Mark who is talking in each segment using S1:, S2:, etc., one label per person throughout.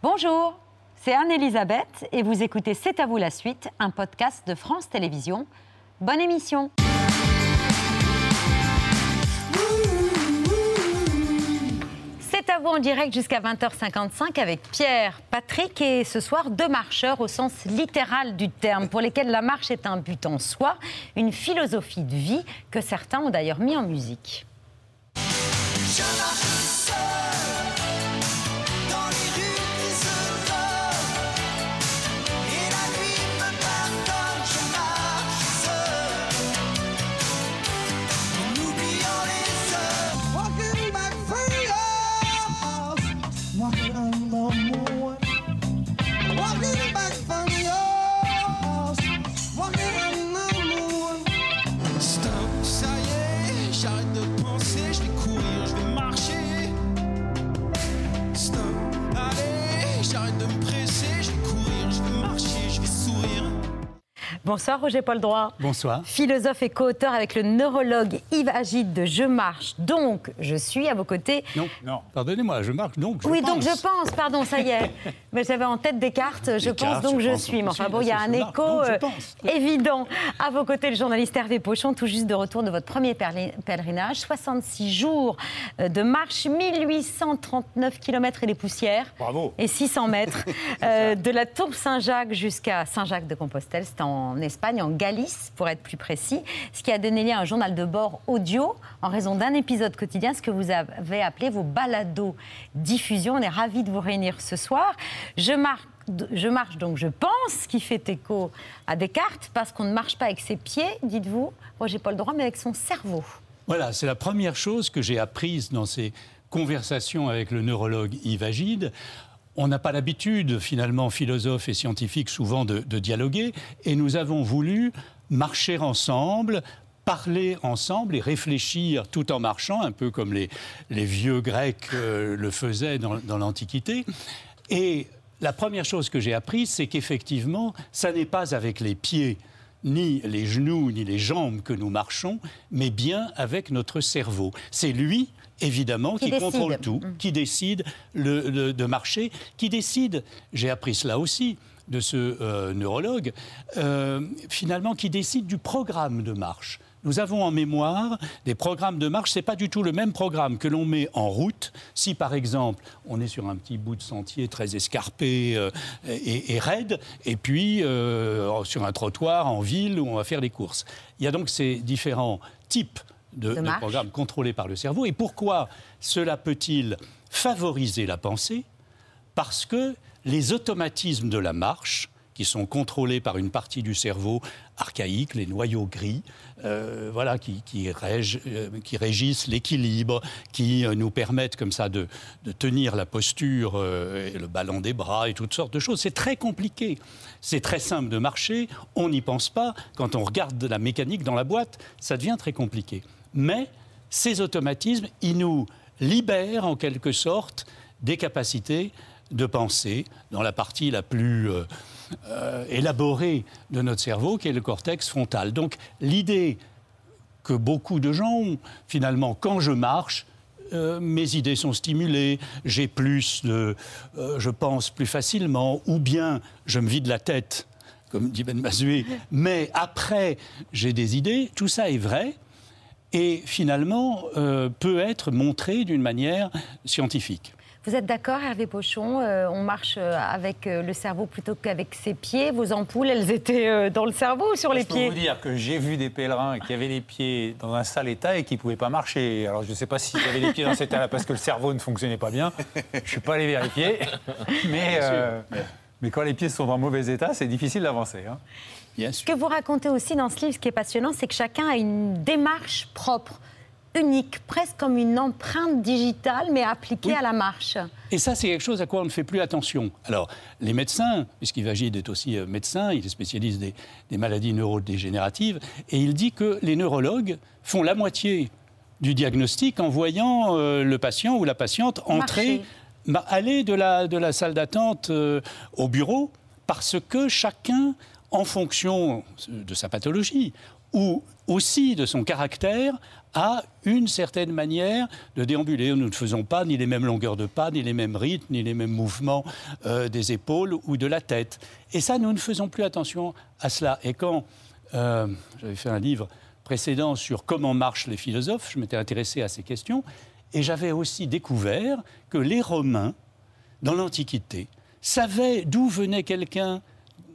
S1: Bonjour, c'est Anne-Elisabeth et vous écoutez C'est à vous la suite, un podcast de France Télévisions. Bonne émission C'est à vous en direct jusqu'à 20h55 avec Pierre, Patrick et ce soir deux marcheurs au sens littéral du terme pour lesquels la marche est un but en soi, une philosophie de vie que certains ont d'ailleurs mis en musique. Bonsoir Roger Paul Droit.
S2: Bonsoir.
S1: Philosophe et co-auteur avec le neurologue Yves Agide de Je marche, donc je suis à vos côtés.
S2: Non, non, pardonnez-moi, je marche donc. Je
S1: oui,
S2: pense.
S1: donc je pense, pardon, ça y est. Mais j'avais en tête Descartes, je pense, donc
S2: je
S1: suis. Mais enfin bon, il y a un écho
S2: donc
S1: euh, évident. À vos côtés, le journaliste Hervé Pochon, tout juste de retour de votre premier pèlerinage. 66 jours euh, de marche, 1839 km et des poussières.
S2: Bravo.
S1: Et 600 mètres. euh, de la Tour Saint-Jacques jusqu'à Saint-Jacques-de-Compostelle. C'est en Espagne, en Galice, pour être plus précis. Ce qui a donné lieu à un journal de bord audio en raison d'un épisode quotidien, ce que vous avez appelé vos balados diffusion. On est ravis de vous réunir ce soir. Je marche, je marche donc je pense, qui fait écho à Descartes, parce qu'on ne marche pas avec ses pieds, dites-vous, Roger Paul Droit, mais avec son cerveau.
S2: Voilà, c'est la première chose que j'ai apprise dans ces conversations avec le neurologue Yves Agide. On n'a pas l'habitude, finalement, philosophes et scientifiques, souvent de, dialoguer, et nous avons voulu marcher ensemble, parler ensemble et réfléchir tout en marchant, un peu comme les, les vieux Grecs euh, le faisaient dans, dans l'Antiquité. Et la première chose que j'ai apprise, c'est qu'effectivement, ça n'est pas avec les pieds ni les genoux, ni les jambes que nous marchons, mais bien avec notre cerveau. C'est lui, évidemment,
S1: Qui
S2: contrôle tout,
S1: Mm.
S2: qui décide le- le- de marcher, qui décide, j'ai appris cela aussi de ce euh, neurologue, euh, finalement, qui décide du programme de marche. Nous avons en mémoire des programmes de marche, ce n'est pas du tout le même programme que l'on met en route. Si par exemple on est sur un petit bout de sentier très escarpé euh, et, et raide, et puis euh, sur un trottoir en ville où on va faire les courses. Il y a donc ces différents types de, programmes contrôlés par le cerveau. Et pourquoi cela peut-il favoriser la pensée? Parce que les automatismes de la marche, qui sont contrôlés par une partie du cerveau archaïque, les noyaux gris, euh, voilà, qui, qui rég- euh, qui régissent l'équilibre, qui euh, nous permettent comme ça de, de tenir la posture, et le ballon des bras et toutes sortes de choses. C'est très compliqué. C'est très simple de marcher, on n'y pense pas. Quand on regarde de la mécanique dans la boîte, ça devient très compliqué. Mais ces automatismes, ils nous libèrent en quelque sorte des capacités de penser dans la partie la plus euh, euh, élaborée de notre cerveau, qui est le cortex frontal. Donc l'idée que beaucoup de gens ont, finalement, quand je marche, euh, mes idées sont stimulées, j'ai plus de, je pense plus facilement, ou bien je me vide la tête, comme dit Ben Mazué, mais après j'ai des idées, tout ça est vrai et finalement euh, peut être montré d'une manière scientifique.
S1: Vous êtes d'accord, Hervé Pochon euh, On marche euh, avec euh, le cerveau plutôt qu'avec ses pieds. Vos ampoules, elles étaient euh, dans le cerveau ou sur les
S3: Je peux
S1: pieds
S3: vous dire que j'ai vu des pèlerins qui avaient les pieds dans un sale état et qui ne pouvaient pas marcher. Alors je ne sais pas s'ils avaient les pieds dans cet état-là parce que le cerveau ne fonctionnait pas bien. Je ne suis pas allé vérifier. Mais, euh, mais quand les pieds sont dans mauvais état, c'est difficile d'avancer. hein.
S1: Ce que vous racontez aussi dans ce livre, ce qui est passionnant, c'est que chacun a une démarche propre, unique, presque comme une empreinte digitale, mais appliquée
S2: Oui.
S1: à la marche.
S2: Et ça, c'est quelque chose à quoi on ne fait plus attention. Alors, les médecins, puisqu'Ivagide est aussi euh, médecin, il est spécialiste des, des maladies neurodégénératives, et il dit que les neurologues font la moitié du diagnostic en voyant euh, le patient ou la patiente entrer, aller de la, de la salle d'attente euh, au bureau, parce que chacun, en fonction de sa pathologie, ou aussi de son caractère à une certaine manière de déambuler. Nous ne faisons pas ni les mêmes longueurs de pas, ni les mêmes rythmes, ni les mêmes mouvements euh, des épaules ou de la tête. Et ça, nous ne faisons plus attention à cela. Et quand euh, j'avais fait un livre précédent sur comment marchent les philosophes, je m'étais intéressé à ces questions, et j'avais aussi découvert que les Romains, dans l'Antiquité, savaient d'où venait quelqu'un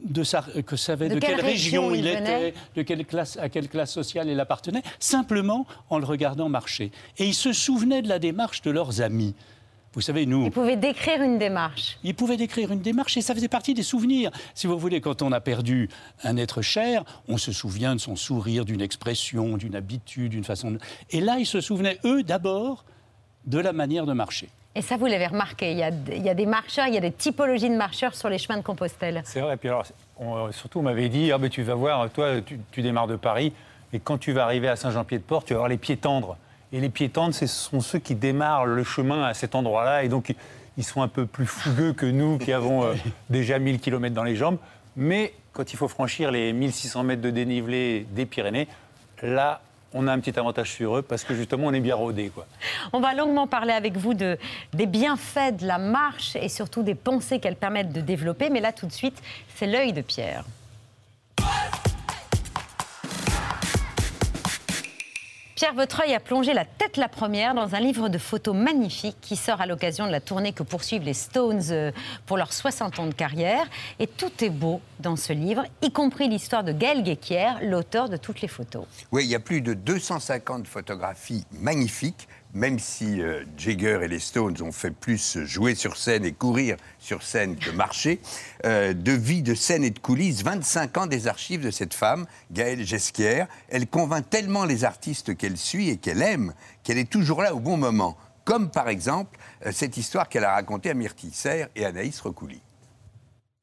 S2: de sa, que savait
S1: De
S2: de,
S1: quelle
S2: quelle,
S1: région
S2: région,
S1: il venait
S2: était, de quelle classe, à quelle classe sociale il appartenait, simplement en le regardant marcher. Et ils se souvenaient de la démarche de leurs amis. Vous savez, nous,
S1: Vous pouvez décrire une démarche.
S2: il pouvait décrire une démarche et ça faisait partie des souvenirs. Si vous voulez, quand on a perdu un être cher, on se souvient de son sourire, d'une expression, d'une habitude, d'une façon de... Et là, ils se souvenaient, eux, d'abord, de la manière de marcher.
S1: Et ça, vous l'avez remarqué, il y, a, il y a des marcheurs, il y a des typologies de marcheurs sur les chemins de Compostelle.
S3: C'est vrai. Puis alors, on- surtout, on m'avait dit, ah, ben, tu vas voir, toi, tu, tu démarres de Paris, et quand tu vas arriver à Saint-Jean-Pied-de-Port, tu vas avoir les pieds tendres. Et les pieds tendres, ce sont ceux qui démarrent le chemin à cet endroit-là, et donc ils- ils sont un peu plus fougueux que nous, qui avons euh, déjà 1000 km dans les jambes. Mais quand il faut franchir les 1600 mètres de dénivelé des Pyrénées, là, on a un petit avantage sur eux, parce que justement, on est bien rodés.
S1: On va longuement parler avec vous de, des bienfaits de la marche et surtout des pensées qu'elle permettent de développer. Mais là, tout de suite, c'est l'œil de Pierre. Pierre, votre œil a plongé la tête la première dans un livre de photos magnifique qui sort à l'occasion de la tournée que poursuivent les Stones euh, pour leurs 60 ans de carrière. Et tout est beau dans ce livre, y compris l'histoire de Gaël Guéquière, l'auteur de toutes les photos.
S4: Oui, il y a plus de 250 photographies magnifiques, même si euh, Jagger et les Stones ont fait plus jouer sur scène et courir sur scène que marcher. Euh, de vie, de scène et de coulisses, 25 ans des archives de cette femme, Gaëlle Gesquière. Elle convainc tellement les artistes qu'elle suit et qu'elle aime qu'elle est toujours là au bon moment. Comme par exemple euh, cette histoire qu'elle a racontée à Myrtille Serre et Anaïs Recouli.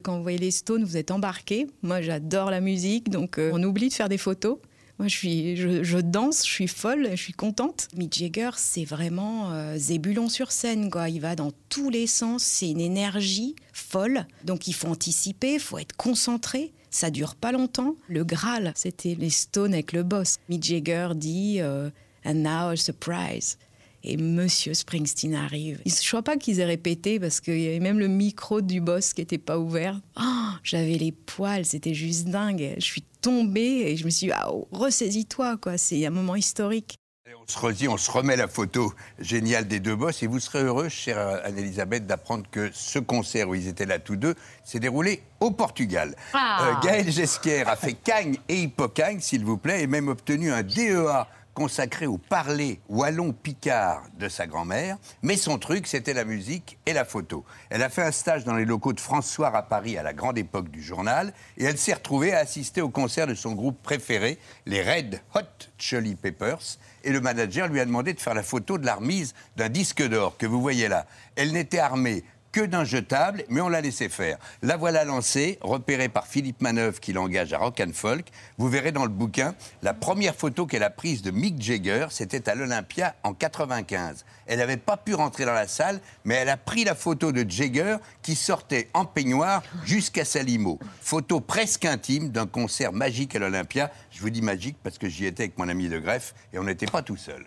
S5: Quand vous voyez les Stones, vous êtes embarqué. Moi, j'adore la musique, donc on oublie de faire des photos. Moi, je, danse, je suis folle, je suis contente. Mick Jagger, c'est vraiment euh, Zébulon sur scène, quoi. Il va dans tous les sens, c'est une énergie folle. Donc, il faut anticiper, il faut être concentré. Ça dure pas longtemps. Le Graal, c'était les Stones avec le boss. Mick Jagger dit euh, And now a surprise. Et Monsieur Springsteen arrive. Je ne crois pas qu'ils aient répété parce qu'il y avait même le micro du boss qui n'était pas ouvert. Oh, J'avais les poils, c'était juste dingue. Je suis tombée et je me suis dit, ah, ressaisis-toi, quoi. C'est un moment historique.
S4: Et On se redit, on se remet la photo géniale des deux boss et vous serez heureux, chère Anne-Elisabeth, d'apprendre que ce concert où ils étaient là tous deux s'est déroulé au Portugal.
S1: Ah.
S4: Euh, Gaël Gesquière a fait Cagne et Hippocagne, s'il vous plaît, et même obtenu un DEA consacré au parler wallon-picard de sa grand-mère, mais son truc, c'était la musique et la photo. Elle a fait un stage dans les locaux de François à Paris à la grande époque du journal, et elle s'est retrouvée à assister au concert de son groupe préféré, les Red Hot Chili Peppers, et le manager lui a demandé de faire la photo de la remise d'un disque d'or que vous voyez là. Elle n'était armée que d'un jetable, mais on l'a laissé faire. La voilà lancée, repérée par Philippe Manœuvre qui l'engage à Rock and Folk. Vous verrez dans le bouquin, la première photo qu'elle a prise de Mick Jagger, c'était à l'Olympia en 95. Elle n'avait pas pu rentrer dans la salle, mais elle a pris la photo de Jagger qui sortait en peignoir jusqu'à sa limo. Photo presque intime d'un concert magique à l'Olympia. Je vous dis magique parce que j'y étais avec mon ami de greffe et on n'était pas tout seul.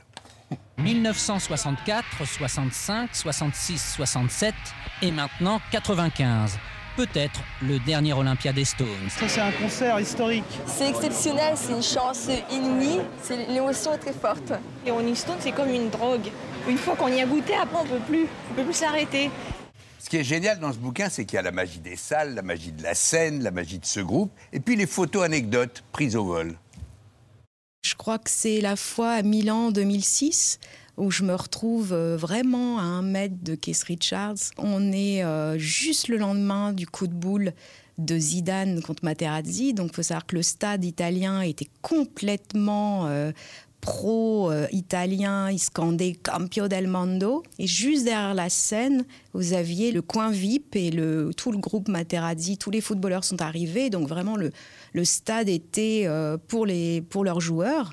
S6: 1964, 65, 66, 67 et maintenant 95. Peut-être le dernier Olympia des Stones.
S7: Ça, c'est un concert historique.
S8: C'est exceptionnel, c'est une chance inouïe, c'est l'émotion est très forte.
S9: Les Rolling Stones, c'est comme une drogue. Une fois qu'on y a goûté, après, on peut plus. On peut plus s'arrêter.
S4: Ce qui est génial dans ce bouquin, c'est qu'il y a la magie des salles, la magie de la scène, la magie de ce groupe, et puis les photos anecdotes prises au vol.
S5: Je crois que c'est la fois à Milan 2006 où je me retrouve euh, vraiment à un mètre de Keith Richards. On est euh, juste le lendemain du coup de boule de Zidane contre Materazzi. Donc il faut savoir que le stade italien était complètement euh, pro-italien. Il Campio del Mondo. Et juste derrière la scène, vous aviez le coin VIP et le, tout le groupe Materazzi. Tous les footballeurs sont arrivés. Donc vraiment, le, le stade était euh, pour, les, pour leurs joueurs.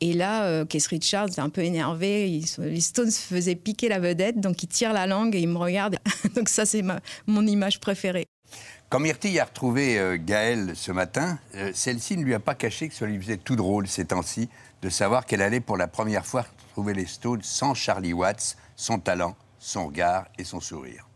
S5: Et là, euh, Keith Richards est un peu énervé. les Stones faisaient piquer la vedette, donc il tire la langue et il me regarde. donc ça, c'est mon image préférée.
S4: Quand Myrtille a retrouvé euh, Gaëlle ce matin, celle-ci ne lui a pas caché que ça lui faisait tout drôle ces temps-ci de savoir qu'elle allait pour la première fois retrouver les Stones sans Charlie Watts, son talent, son regard et son sourire.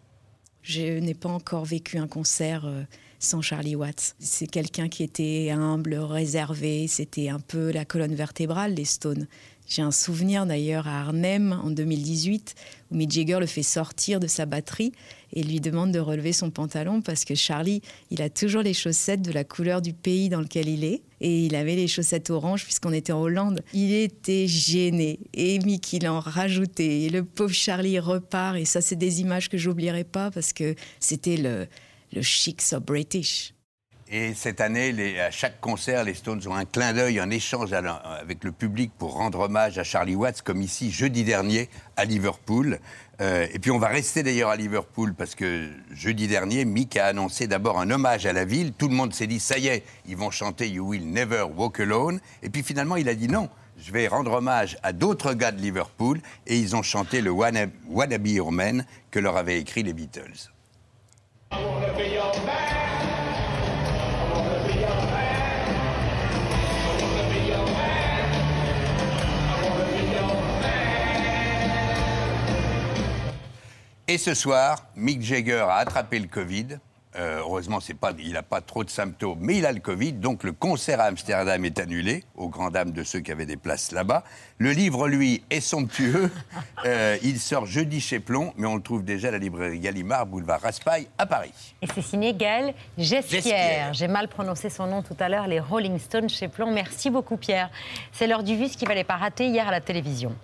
S5: Je n'ai pas encore vécu un concert euh, sans Charlie Watts. C'est quelqu'un qui était humble, réservé. C'était un peu la colonne vertébrale des Stones. J'ai un souvenir d'ailleurs à Arnhem en 2018 où Mick Jagger le fait sortir de sa batterie et lui demande de relever son pantalon parce que Charlie, il a toujours les chaussettes de la couleur du pays dans lequel il est et il avait les chaussettes oranges puisqu'on était en Hollande. Il était gêné et Mick il en rajoutait et le pauvre Charlie repart et ça c'est des images que j'oublierai pas parce que c'était le, le chic so British.
S4: Et cette année, à chaque concert, les Stones ont un clin d'œil, un échange avec le public pour rendre hommage à Charlie Watts, comme ici jeudi dernier à Liverpool. Euh, et puis on va rester d'ailleurs à Liverpool parce que jeudi dernier, Mick a annoncé d'abord un hommage à la ville. Tout le monde s'est dit, ça y est, ils vont chanter You Will Never Walk Alone. Et puis finalement, il a dit non. Je vais rendre hommage à d'autres gars de Liverpool et ils ont chanté le Wanna, Wanna Be Your Man que leur avaient écrit les Beatles. Et ce soir, Mick Jagger a attrapé le Covid. Euh, heureusement, pas, il n'a pas trop de symptômes, mais il a le Covid. Donc le concert à Amsterdam est annulé, aux grandes dames de ceux qui avaient des places là-bas. Le livre, lui, est somptueux. Euh, il sort jeudi chez Plomb, mais on le trouve déjà à la librairie Gallimard, boulevard Raspail, à Paris.
S1: Et c'est signé Gaël. Gesquière. J'ai mal prononcé son nom tout à l'heure, les Rolling Stones chez Plomb. Merci beaucoup, Pierre. C'est l'heure du vu, ce qu'il ne fallait pas rater hier à la télévision.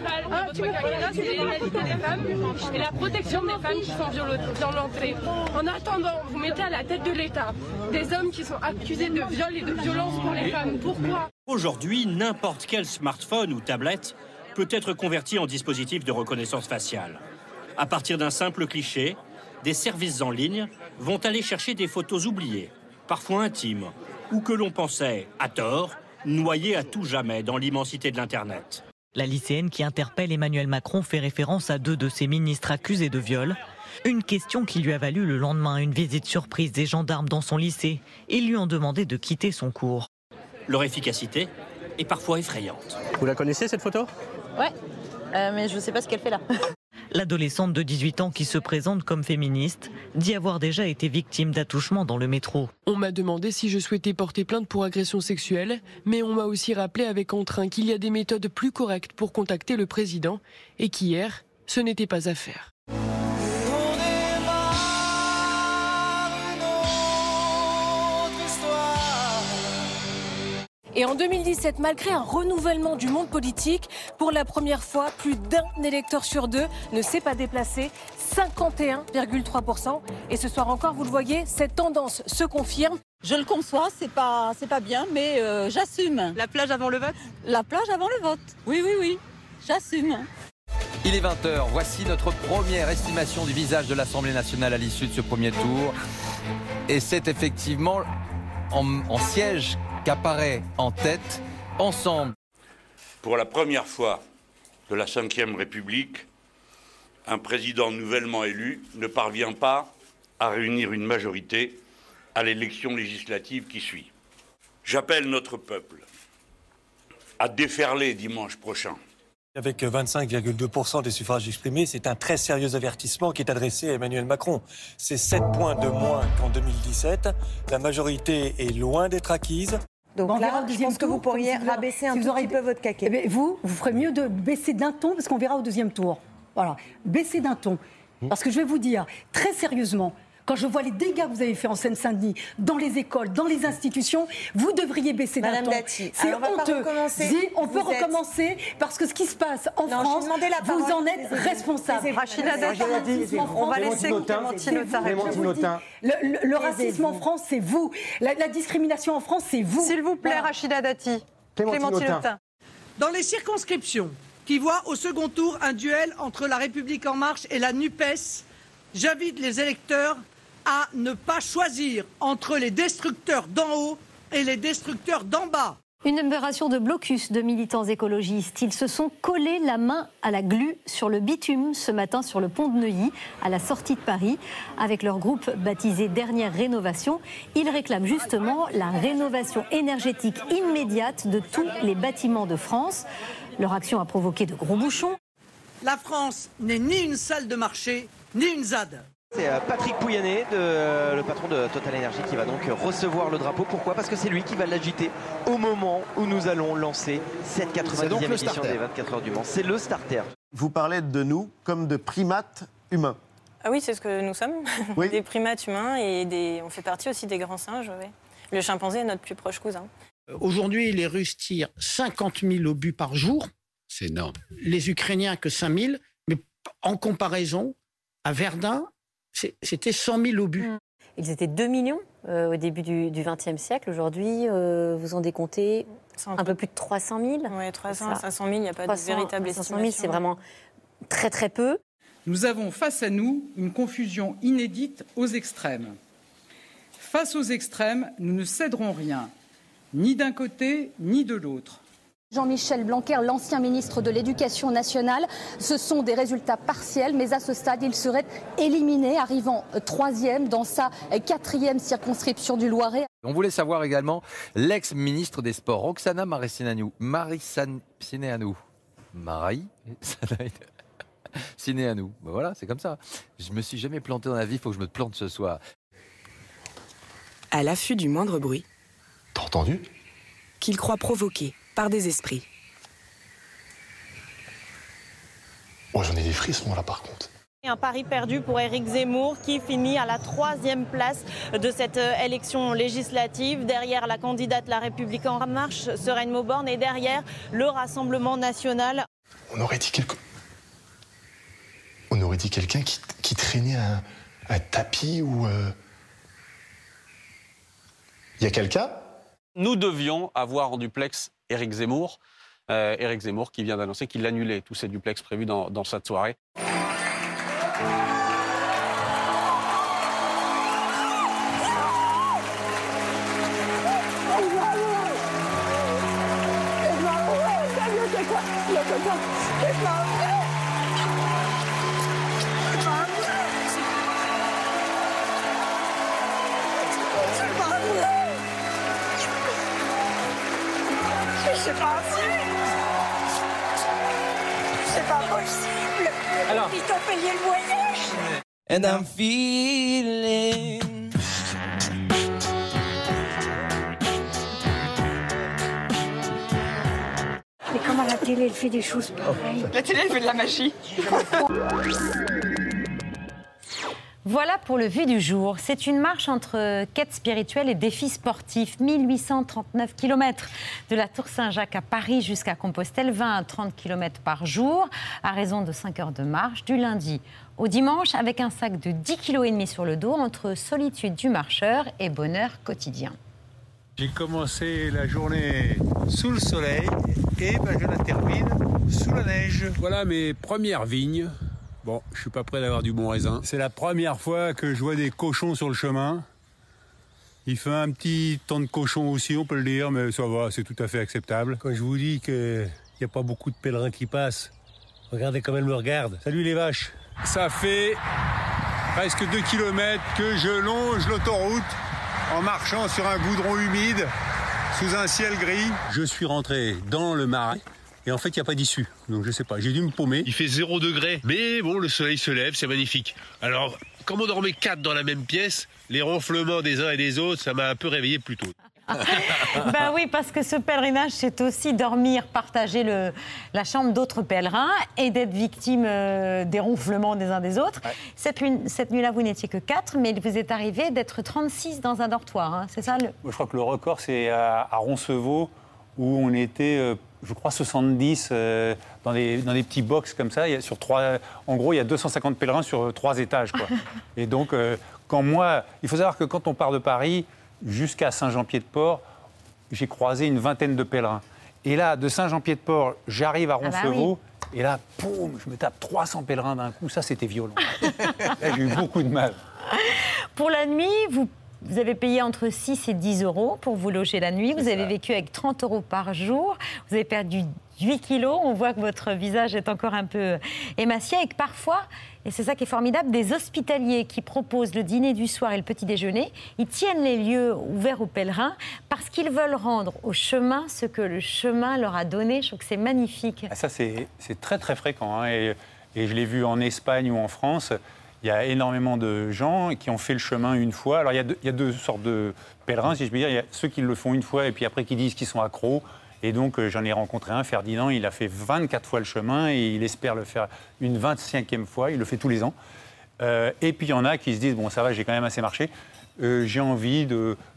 S10: Votre quinquennat, c'est l'égalité des femmes et la protection des femmes qui sont violo- violentées. En attendant, vous mettez à la tête de l'État des hommes qui sont accusés de viol et de violence pour les femmes. Pourquoi?
S11: Aujourd'hui, n'importe quel smartphone ou tablette peut être converti en dispositif de reconnaissance faciale. À partir d'un simple cliché, des services en ligne vont aller chercher des photos oubliées, parfois intimes, ou que l'on pensait, à tort, noyées à tout jamais dans l'immensité de l'Internet.
S12: La lycéenne qui interpelle Emmanuel Macron fait référence à deux de ses ministres accusés de viol. Une question qui lui a valu le lendemain une visite surprise des gendarmes dans son lycée. Ils lui ont demandé de quitter son cours.
S11: Leur efficacité est parfois effrayante.
S13: Vous la connaissez cette photo?
S14: Ouais, euh, mais je sais pas ce qu'elle fait là.
S12: L'adolescente de 18 ans qui se présente comme féministe dit avoir déjà été victime d'attouchements dans le métro.
S15: On m'a demandé si je souhaitais porter plainte pour agression sexuelle, mais on m'a aussi rappelé avec entrain qu'il y a des méthodes plus correctes pour contacter le président et qu'hier, ce n'était pas à faire.
S10: Et en 2017, malgré un renouvellement du monde politique, pour la première fois, plus d'un électeur sur deux ne s'est pas déplacé, 51,3%. Et ce soir encore, vous le voyez, cette tendance se confirme.
S14: Je le conçois, c'est pas, c'est pas bien, mais euh, j'assume.
S16: La plage avant le vote?
S14: La plage avant le vote. Oui, oui, oui, j'assume.
S17: Il est 20h, voici notre première estimation du visage de l'Assemblée nationale à l'issue de ce premier tour. Et c'est effectivement en, en siège qu'apparaît en tête, ensemble.
S18: Pour la première fois de la Ve République, un président nouvellement élu ne parvient pas à réunir une majorité à l'élection législative qui suit. J'appelle notre peuple à déferler dimanche prochain
S19: Avec 25,2% des suffrages exprimés, c'est un très sérieux avertissement qui est adressé à Emmanuel Macron. C'est 7 points de moins qu'en 2017. La majorité est loin d'être acquise.
S20: Donc
S21: On verra
S20: là, je pense que vous pourriez
S21: si vous-
S20: rabaisser un
S21: si vous
S20: tout
S21: aurez-
S20: petit peu votre caquet.
S21: Eh bien, vous, vous ferez mieux de baisser d'un ton parce qu'on verra au deuxième tour. Voilà, baisser d'un ton. Parce que je vais vous dire, très sérieusement, quand je vois les dégâts que vous avez fait en Seine-Saint-Denis, dans les écoles, dans les institutions, vous devriez baisser d'un
S20: Madame
S21: ton.
S20: Dati,
S21: C'est honteux. on peut recommencer parce que ce qui se passe en
S20: Non,
S21: France, vous en êtes responsable.
S20: Rachida Dati, on va laisser. Clémentine
S21: le racisme en France, c'est vous. La, la discrimination en France, c'est vous.
S20: S'il vous plaît,
S21: Voilà.
S20: Rachida Dati.
S21: Clémentine Autain.
S22: Dans les circonscriptions qui voient au second tour un duel entre la République En Marche et la NUPES,
S13: J'invite les électeurs à ne pas choisir entre les destructeurs d'en haut et les destructeurs d'en bas.
S16: Une opération de blocus de militants écologistes. Ils se sont collés la main à la glu sur le bitume ce matin sur le pont de Neuilly, à la sortie de Paris. Avec leur groupe baptisé Dernière Rénovation, ils réclament justement la rénovation énergétique immédiate de tous les bâtiments de France. Leur action a provoqué de gros bouchons.
S13: La France n'est ni une salle de marché, ni une ZAD.
S20: C'est euh, Patrick Pouyanné, de- euh, le patron de Total Energy, qui va donc recevoir le drapeau. Pourquoi? Parce que c'est lui qui va l'agiter au moment où nous allons lancer cette
S22: C'est donc
S20: 90e
S22: le
S20: édition
S22: starter.
S20: des 24 heures du Mans. C'est le starter.
S22: Vous parlez de nous comme de primates humains.
S23: Ah oui, c'est ce que nous sommes,
S22: Oui.
S23: des primates humains et des... on fait partie aussi des grands singes. oui. Le chimpanzé est notre plus proche cousin.
S13: Aujourd'hui, les Russes tirent 50 000 obus par jour.
S2: C'est énorme.
S13: Les Ukrainiens que 5 000. Mais en comparaison, à Verdun, c'était 100 000 obus.
S24: Ils étaient 2 millions euh, au début du XXe siècle. Aujourd'hui, euh, vous en décomptez un peu plus de 300 000
S23: Oui, 300 à 500 000, il n'y a pas de véritable
S24: 500 000,
S23: estimation.
S24: c'est vraiment très très peu.
S25: Nous avons face à nous une confusion inédite aux extrêmes. Face aux extrêmes, nous ne céderons rien, ni d'un côté ni de l'autre.
S26: Jean-Michel Blanquer, l'ancien ministre de l'Éducation nationale, ce sont des résultats partiels, mais à ce stade, il serait éliminé, arrivant troisième dans sa quatrième circonscription du Loiret.
S17: On voulait savoir également l'ex-ministre des Sports, Roxana Maricineanu. Maricineanu. Marie? Cineanu. Ben voilà, c'est comme ça. Je me suis jamais planté dans la vie, il faut que je me plante ce soir.
S27: à l'affût du moindre bruit,
S22: T'as entendu?
S27: Qu'il croit provoqué par des esprits.
S22: Moi j'en ai des frissons là par contre.
S28: Un pari perdu pour Éric Zemmour qui finit à la troisième place de cette euh, élection législative. Derrière la candidate La République en marche, Sereine Mauborne, et derrière le Rassemblement national.
S22: On aurait dit quelque... On aurait dit quelqu'un qui, qui traînait un, un tapis ou... euh, Il y a quelqu'un?
S29: Nous devions avoir en duplex Éric Zemmour. Euh, Éric Zemmour qui vient d'annoncer qu'il annulait tous ces duplex prévus dans, dans cette soirée.
S20: And I'm feeling...
S21: Mais comment la télé, elle fait des choses pareilles
S9: La télé, elle fait de la magie
S1: Voilà pour le vu du jour. C'est une marche entre quête spirituelle et défis sportifs. 1839 km de la Tour Saint-Jacques à Paris jusqu'à Compostelle, 20 à 30 km par jour, à raison de 5 heures de marche, du lundi au dimanche, avec un sac de 10 kg et demi sur le dos, entre solitude du marcheur et bonheur quotidien.
S3: J'ai commencé la journée sous le soleil et ben, je la termine sous la neige. Voilà mes premières vignes. Bon, je suis pas prêt d'avoir du bon raisin. C'est la première fois que je vois des cochons sur le chemin. Il fait un petit temps de cochon aussi, on peut le dire, mais ça va, c'est tout à fait acceptable. Quand je vous dis qu'il n'y a pas beaucoup de pèlerins qui passent, regardez comme elles me regardent. Salut les vaches. Ça fait presque 2 km que je longe l'autoroute en marchant sur un goudron humide sous un ciel gris. Je suis rentré dans le marais. Et en fait, il n'y a pas d'issue. Donc je sais pas, j'ai dû me paumer.
S30: Il fait 0 degré, mais bon, le soleil se lève, c'est magnifique. Alors, comme on dormait quatre dans la même pièce, les ronflements des uns et des autres, ça m'a un peu réveillé plus tôt.
S1: Ben oui, parce que ce pèlerinage, c'est aussi dormir, partager le- la chambre d'autres pèlerins et d'être victime euh, des ronflements des uns des autres. Cette, nuit- cette nuit-là, vous n'étiez que 4, mais il vous est arrivé d'être 36 dans un dortoir. hein. C'est ça le...
S3: Moi, je crois que le record, c'est à, à Roncevaux, où on était, euh, je crois, 70 euh, dans, des, dans des petits box comme ça. Il y a sur trois, en gros, il y a 250 pèlerins sur euh, trois étages. Quoi. Et donc, quand moi. Il faut savoir que quand on part de Paris jusqu'à Saint-Jean-Pied-de-Port, j'ai croisé une vingtaine de pèlerins. Et là, de Saint-Jean-Pied-de-Port, j'arrive à
S1: Ah bah
S3: Roncevaux. Et là, poum, je me tape 300 pèlerins d'un coup. Ça, c'était violent. J'ai eu beaucoup de mal.
S1: Pour la nuit, vous, vous avez payé entre 6 et 10 euros pour vous loger la nuit. Vous avez vécu avec 30 euros par jour. Vous avez perdu 8 kilos. On voit que votre visage est encore un peu émacié et que parfois, et c'est ça qui est formidable, des hospitaliers qui proposent le dîner du soir et le petit déjeuner, ils tiennent les lieux ouverts aux pèlerins parce qu'ils veulent rendre au chemin ce que le chemin leur a donné. Je trouve que c'est magnifique.
S3: Ah, Ça, c'est c'est très très fréquent. hein, et, et je l'ai vu en Espagne ou en France. Il y a énormément de gens qui ont fait le chemin une fois. Alors, il y a deux, sortes de pèlerins, si je puis dire. Il y a ceux qui le font une fois et puis après qui disent qu'ils sont accros. Et donc, euh, j'en ai rencontré un, Ferdinand, il a fait 24 fois le chemin et il espère le faire une 25e fois. Il le fait tous les ans. Euh, et puis, il y en a qui se disent Bon, ça va, j'ai quand même assez marché. Euh, j'ai envie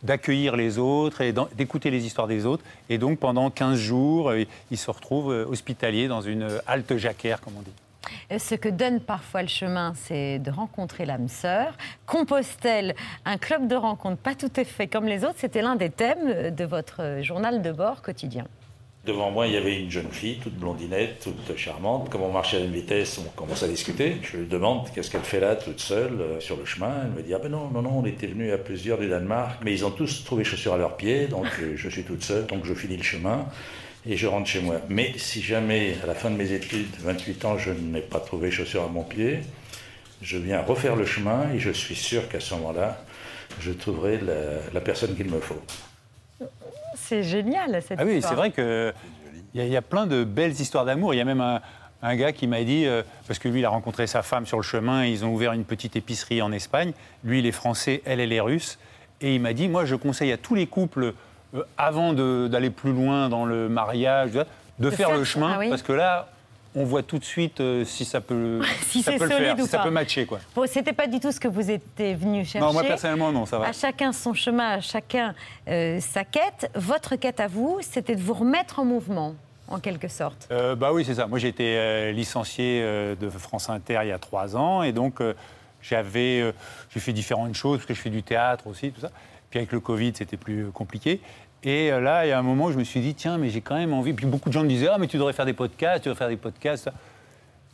S3: d'accueillir les autres et d'écouter les histoires des autres. Et donc, pendant 15 jours, ils se retrouvent hospitaliers dans une halte jacquère, comme on dit.
S1: Ce que donne parfois le chemin, c'est de rencontrer l'âme sœur. Compostelle, un club de rencontre pas tout à fait comme les autres, c'était l'un des thèmes de votre journal de bord quotidien.
S31: Devant moi, il y avait une jeune fille, toute blondinette, toute charmante. Comme on marchait à une vitesse, on commence à discuter. Je lui demande qu'est-ce qu'elle fait là, toute seule, euh, sur le chemin? Elle me dit Ah ben non, non, non, on était venus à plusieurs du Danemark, mais ils ont tous trouvé chaussures à leurs pieds, donc euh, je suis toute seule, donc je finis le chemin et je rentre chez moi. Mais si jamais, à la fin de mes études, 28 ans, je n'ai pas trouvé chaussures à mon pied, je viens refaire le chemin et je suis sûr qu'à ce moment-là, je trouverai la, la personne qu'il me faut.
S1: C'est génial cette
S3: Ah oui,
S1: histoire.
S3: c'est vrai qu'il y, a- il y a plein de belles histoires d'amour. Il y a même un, un gars qui m'a dit, euh, parce que lui, il a rencontré sa femme sur le chemin, et ils ont ouvert une petite épicerie en Espagne. Lui, il est français, elle, elle est russe. Et il m'a dit, moi, je conseille à tous les couples, euh, avant d'aller plus loin dans le mariage, de,
S1: De
S3: faire,
S1: faire-
S3: le chemin,
S1: ah oui.
S3: parce que là, on voit tout de suite euh, si ça peut,
S1: Si
S3: ça peut le faire, si ça peut matcher. Quoi.
S1: Bon, c'était pas du tout ce que vous étiez venu chercher.
S3: Non, moi, personnellement, non, ça va.
S1: À chacun son chemin, à chacun euh, sa quête. Votre quête à vous, c'était de vous remettre en mouvement, en quelque sorte.
S3: Euh, bah oui, c'est ça. Moi, j'ai été licencié de France Inter il y a trois ans, et donc j'avais, j'ai fait différentes choses parce que je fais du théâtre aussi, tout ça. Puis avec le Covid, c'était plus compliqué. Et euh, là, il y a un moment où je me suis dit, tiens, mais j'ai quand même envie. Puis beaucoup de gens me disaient, ah, mais tu devrais faire des podcasts, tu devrais faire des podcasts.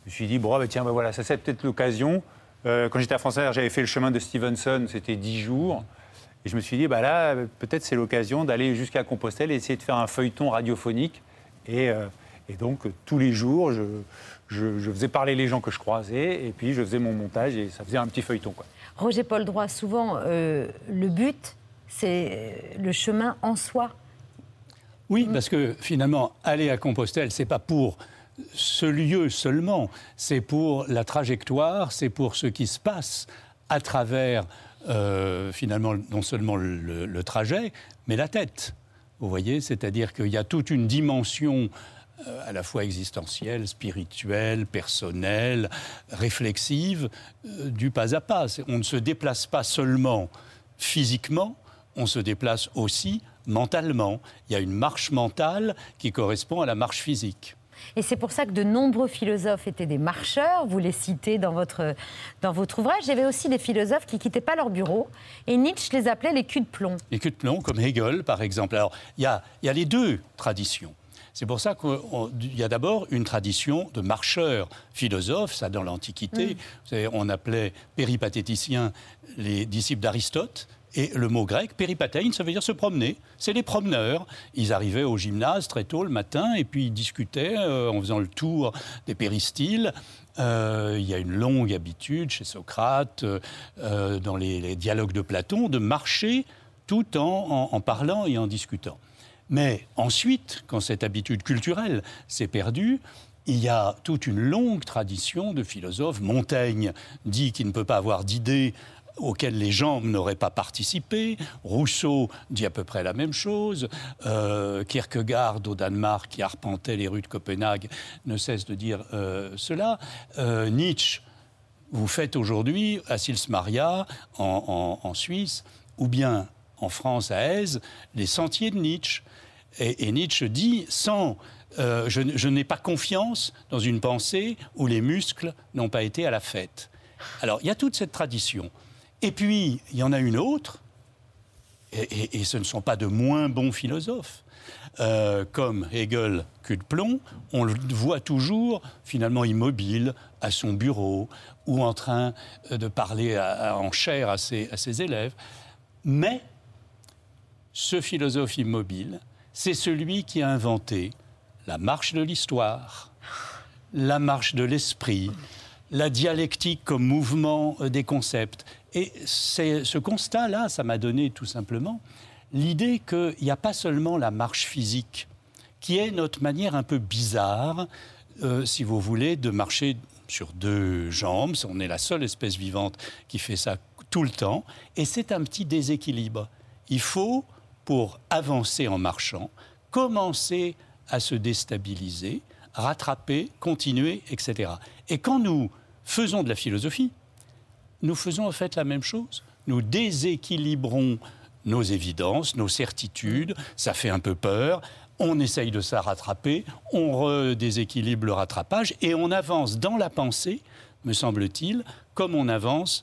S3: Je me suis dit, bon, ah, bah, tiens, bah, voilà, ça c'est peut-être l'occasion. Euh, quand j'étais à France j'avais fait le chemin de Stevenson, c'était dix jours. Et je me suis dit, bah là, peut-être c'est l'occasion d'aller jusqu'à Compostelle et essayer de faire un feuilleton radiophonique. Et, euh, donc, tous les jours, je, faisais parler les gens que je croisais, et puis je faisais mon montage, et ça faisait un petit feuilleton. Quoi.
S1: Roger Paul Droit, souvent, le but, c'est le chemin en soi.
S2: Oui, parce que finalement, aller à Compostelle, c'est pas pour ce lieu seulement, c'est pour la trajectoire, c'est pour ce qui se passe à travers, euh, finalement, non seulement le, le trajet, mais la tête. Vous voyez, c'est-à-dire qu'il y a toute une dimension euh, à la fois existentielle, spirituelle, personnelle, réflexive, euh, du pas à pas. On ne se déplace pas seulement physiquement, on se déplace aussi mentalement. Il y a une marche mentale qui correspond à la marche physique.
S1: Et c'est pour ça que de nombreux philosophes étaient des marcheurs. Vous les citez dans votre, dans votre ouvrage. Il y avait aussi des philosophes qui ne quittaient pas leur bureau. Et Nietzsche les appelait les culs de plomb.
S2: Les culs de plomb, comme Hegel, par exemple. Alors, il y a, y a les deux traditions. C'est pour ça qu'il y a d'abord une tradition de marcheurs philosophes, ça dans l'Antiquité.
S1: Mm.
S2: Vous savez, on appelait péripatéticiens les disciples d'Aristote. Et le mot grec, péripatein, ça veut dire se promener. C'est les promeneurs. Ils arrivaient au gymnase très tôt le matin et puis ils discutaient euh, en faisant le tour des péristyles. Euh, il y a une longue habitude chez Socrate, euh, dans les, les dialogues de Platon, de marcher tout en, en- en parlant et en discutant. Mais ensuite, quand cette habitude culturelle s'est perdue, il y a toute une longue tradition de philosophes. Montaigne dit qu'il ne peut pas avoir d'idées auxquelles les gens n'auraient pas participé. Rousseau dit à peu près la même chose. Euh, Kierkegaard au Danemark, qui arpentait les rues de Copenhague, ne cesse de dire euh, cela. Euh, Nietzsche, vous faites aujourd'hui à Sils Maria, en, Suisse, ou bien en France, à Aise, les sentiers de Nietzsche. Et, et Nietzsche dit sans. je n'ai pas confiance dans une pensée où les muscles n'ont pas été à la fête. Alors, il y a toute cette tradition. Et puis, il y en a une autre, et, ce ne sont pas de moins bons philosophes. euh, comme Hegel cul de plomb, on le voit toujours finalement immobile à son bureau ou en train de parler en chair à ses, à ses élèves. Mais ce philosophe immobile, c'est celui qui a inventé la marche de l'histoire, la marche de l'esprit, la dialectique comme mouvement euh, des concepts. Et ce constat-là, ça m'a donné tout simplement l'idée qu'il n'y a pas seulement la marche physique, qui est notre manière un peu bizarre, euh, si vous voulez, de marcher sur deux jambes. On est la seule espèce vivante qui fait ça tout le temps. Et c'est un petit déséquilibre. Il faut, pour avancer en marchant, commencer à se déstabiliser, rattraper, continuer, etc. Et quand nous faisons de la philosophie, nous faisons en fait la même chose. Nous déséquilibrons nos évidences, nos certitudes, ça fait un peu peur, on essaye de ça rattraper, on redéséquilibre le rattrapage et on avance dans la pensée, me semble-t-il, comme on avance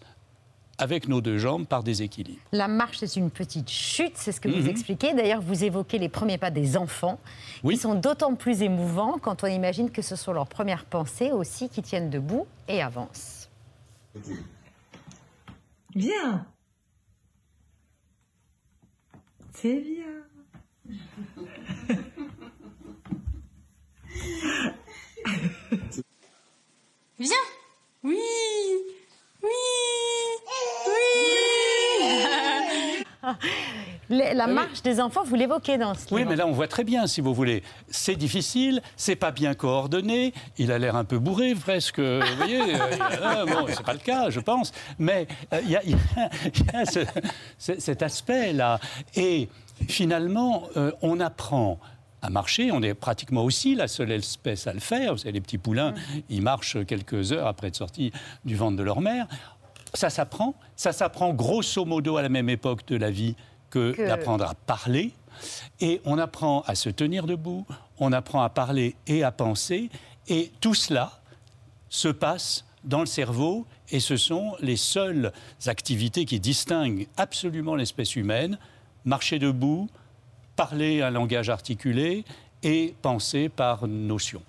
S2: avec nos deux jambes par déséquilibre.
S1: La marche, c'est une petite chute, c'est ce que vous
S2: Mhm.
S1: expliquez. D'ailleurs, vous évoquez les premiers pas des enfants, qui sont d'autant plus émouvants quand on imagine que ce sont leurs premières pensées aussi qui tiennent debout et avancent.
S32: Bien. C'est bien.
S33: Viens. Oui. Oui. Oui
S1: La
S2: oui.
S1: marche des enfants, vous l'évoquez dans ce
S2: Oui,
S1: livre.
S2: mais là, on voit très bien, si vous voulez. C'est difficile, c'est pas bien coordonné, il a l'air un peu bourré, presque. Vous voyez euh, ah, Bon, c'est pas le cas, je pense. Mais euh, il y a, il y a- il y a ce- ce- cet aspect-là. Et finalement, euh, on apprend à marcher. On est pratiquement aussi la seule espèce à le faire. Vous savez, les petits poulains, ils marchent quelques heures après être sortis du ventre de leur mère. Ça s'apprend. Ça s'apprend grosso modo à la même époque de la vie que,
S1: Que-
S2: d'apprendre à parler. Et on apprend à se tenir debout, on apprend à parler et à penser. Et tout cela se passe dans le cerveau et ce sont les seules activités qui distinguent absolument l'espèce humaine. Marcher debout, parler un langage articulé et penser par notion.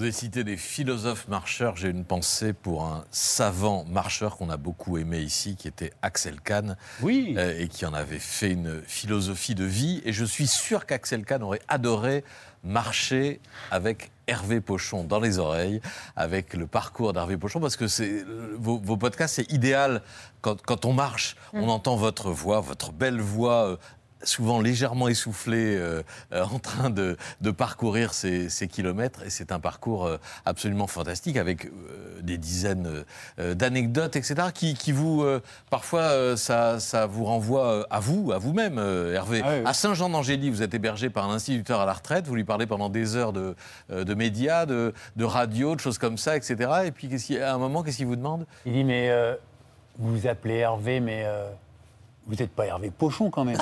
S34: Vous avez cité des philosophes marcheurs. J'ai une pensée pour un savant marcheur qu'on a beaucoup aimé ici, qui était Axel Kahn.
S2: Oui.
S34: et qui en avait fait une philosophie de vie. Et je suis sûr qu'Axel Kahn aurait adoré marcher avec Hervé Pochon dans les oreilles, avec le parcours d'Hervé Pochon, parce que c'est, vos, vos podcasts, c'est idéal quand, quand on marche. On entend votre voix, votre belle voix. Souvent légèrement essoufflée, euh, euh, en train de, de parcourir ces, ces kilomètres. Et c'est un parcours euh, absolument fantastique, avec des dizaines d'anecdotes, etc., qui, qui vous, parfois, ça, ça vous renvoie à vous, à vous-même, Hervé.
S3: Ah oui.
S34: À Saint-Jean-d'Angély, vous êtes hébergé par un instituteur à la retraite, vous lui parlez pendant des heures de, de médias, de, de radio, de choses comme ça, etc. Et puis, à un moment, qu'est-ce qu'il vous demande?
S3: Il dit, mais vous vous appelez Hervé, mais vous n'êtes pas Hervé Pochon quand même.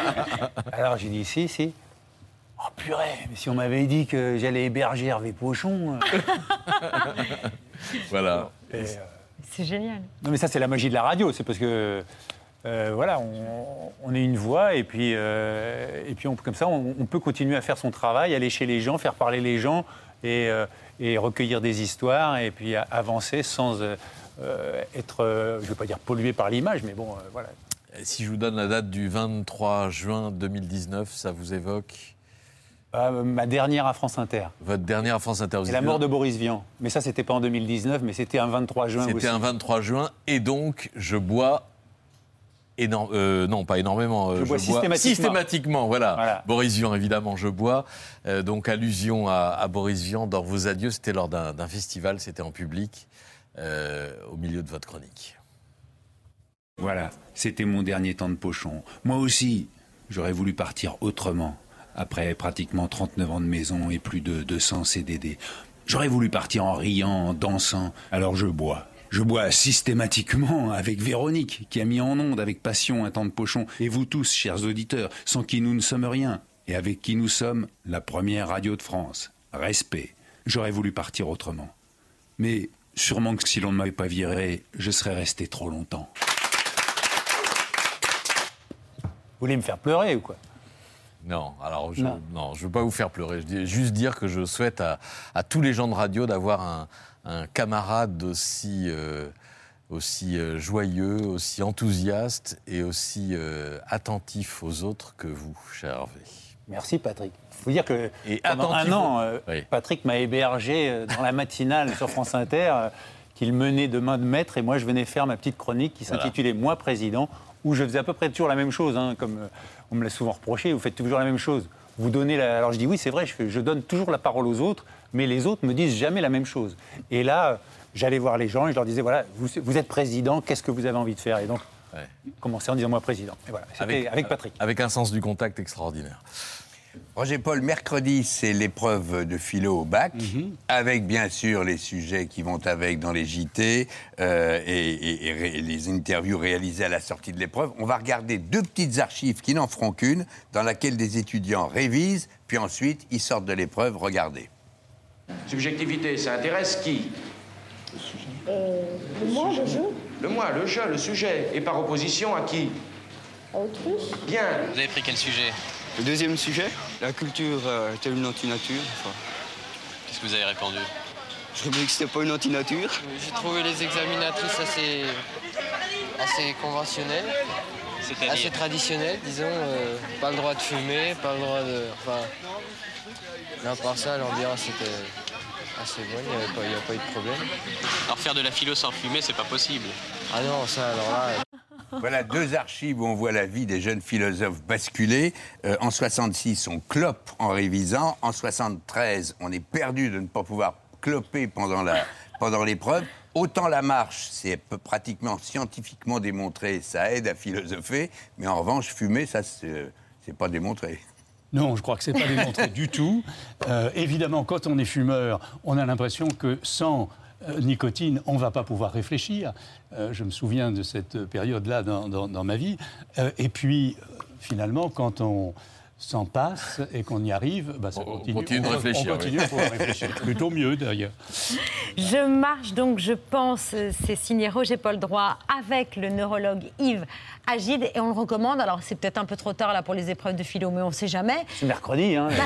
S3: Alors j'ai dit, si, si. Oh purée, mais si on m'avait dit que j'allais héberger Hervé Pochon. euh.
S34: Voilà.
S3: Euh,
S1: C'est génial.
S3: Non, mais ça, c'est la magie de la radio. C'est parce que, euh, voilà, on, on est une voix, et puis, euh, et puis on, comme ça, on, on peut continuer à faire son travail, aller chez les gens, faire parler les gens, et, euh, et recueillir des histoires, et puis avancer sans être, euh, je ne veux pas dire pollué par l'image, mais bon, euh, voilà.
S34: Si je vous donne la date du 23 juin 2019, ça vous évoque
S3: Euh, ma dernière à France Inter.
S34: Votre dernière à France Inter. vous
S3: C'est la mort de Boris Vian. Mais ça, c'était pas en 2019, mais c'était un 23 juin.
S34: C'était un 23 juin, et donc je bois. énorme- euh, non, pas énormément. euh,
S3: Je bois systématiquement.
S34: systématiquement, voilà.
S3: Voilà.
S34: Boris Vian, évidemment, je bois. Euh, donc, allusion à, à Boris Vian dans vos adieux. C'était lors d'un festival, c'était en public, euh, au milieu de votre chronique.
S35: Voilà, c'était mon dernier temps de pochon. Moi aussi, j'aurais voulu partir autrement, après pratiquement 39 ans de maison et plus de 200 CDD. J'aurais voulu partir en riant, en dansant, alors je bois. Je bois systématiquement avec Véronique, qui a mis en onde avec passion un temps de pochon, et vous tous, chers auditeurs, sans qui nous ne sommes rien, et avec qui nous sommes la première radio de France. Respect. J'aurais voulu partir autrement. Mais sûrement que si l'on ne m'avait pas viré, je serais resté trop longtemps.
S3: Vous voulez me faire pleurer ou quoi
S34: Non, alors je je veux pas vous faire pleurer. Je dis juste dire que je souhaite à, à tous les gens de radio d'avoir un, un camarade aussi, euh, aussi euh, joyeux, aussi enthousiaste et aussi euh, attentif aux autres que vous, cher Hervé.
S3: Merci Patrick. Il faut dire que
S34: Et
S3: pendant un an, euh,
S34: Oui.
S3: Patrick m'a hébergé dans la matinale sur France Inter, qu'il menait de main de maître, et moi je venais faire ma petite chronique qui
S34: Voilà.
S3: s'intitulait Moi président, où je faisais à peu près toujours la même chose, hein, comme euh, on me l'a souvent reproché, vous faites toujours la même chose. Vous donnez la... Alors je dis oui, c'est vrai, je, fais- je donne toujours la parole aux autres, mais les autres me disent jamais la même chose. Et là, j'allais voir les gens et je leur disais voilà, vous, vous êtes président, qu'est-ce que vous avez envie de faire? Et donc, commencer en disant moi président. Et voilà, c'était avec, Patrick.
S34: Avec un sens du contact extraordinaire.
S4: Roger Paul, mercredi, c'est l'épreuve de philo au bac, avec bien sûr les sujets qui vont avec dans les JT euh, et, et- et ré- les interviews réalisées à la sortie de l'épreuve. On va regarder deux petites archives qui n'en feront qu'une, dans laquelle des étudiants révisent, puis ensuite ils sortent de l'épreuve. Regardez.
S36: Subjectivité, ça intéresse qui?
S37: Le moi, le jeu,
S36: Le moi, le je, le sujet. Et par opposition à qui?
S37: À autrui.
S36: Bien.
S32: Vous avez pris quel sujet?
S38: Le deuxième sujet, la culture euh, est-elle une antinature enfin,
S32: Qu'est-ce que vous avez répondu?
S38: Je me dis que c'était pas une antinature.
S39: J'ai trouvé les examinatrices assez, assez conventionnelles, assez traditionnelles, disons. euh, pas le droit de fumer, pas le droit de. Enfin. Mais à part ça, l'ambiance était assez bonne, il n'y avait pas eu de problème.
S32: Alors faire de la philo sans fumer, c'est pas possible.
S39: Ah non, ça alors là.
S4: Voilà deux archives où on voit la vie des jeunes philosophes basculer. Euh, en 66, on clope en révisant. En 73, on est perdu de ne pas pouvoir cloper pendant la pendant l'épreuve. Autant la marche, c'est pratiquement scientifiquement démontré, ça aide à philosopher. Mais en revanche, fumer, ça, c'est c'est pas démontré.
S2: Non, je crois que ce n'est pas démontré du tout. Euh, évidemment, quand on est fumeur, on a l'impression que sans euh, nicotine, on ne va pas pouvoir réfléchir. Euh, je me souviens de cette période-là dans, dans- dans ma vie. Euh, et puis, euh, finalement, quand on s'en passe et qu'on y arrive, bah, ça continue.
S34: continue de
S2: On-
S34: réfléchir,
S2: On continue
S34: oui.
S2: à pouvoir réfléchir. Plutôt mieux, d'ailleurs.
S1: Je marche donc, je pense, c'est signé Roger Paul Droit avec le neurologue Yves Agide et on le recommande. Alors c'est peut-être un peu trop tard là pour les épreuves de philo, mais on ne sait jamais.
S3: C'est mercredi, hein.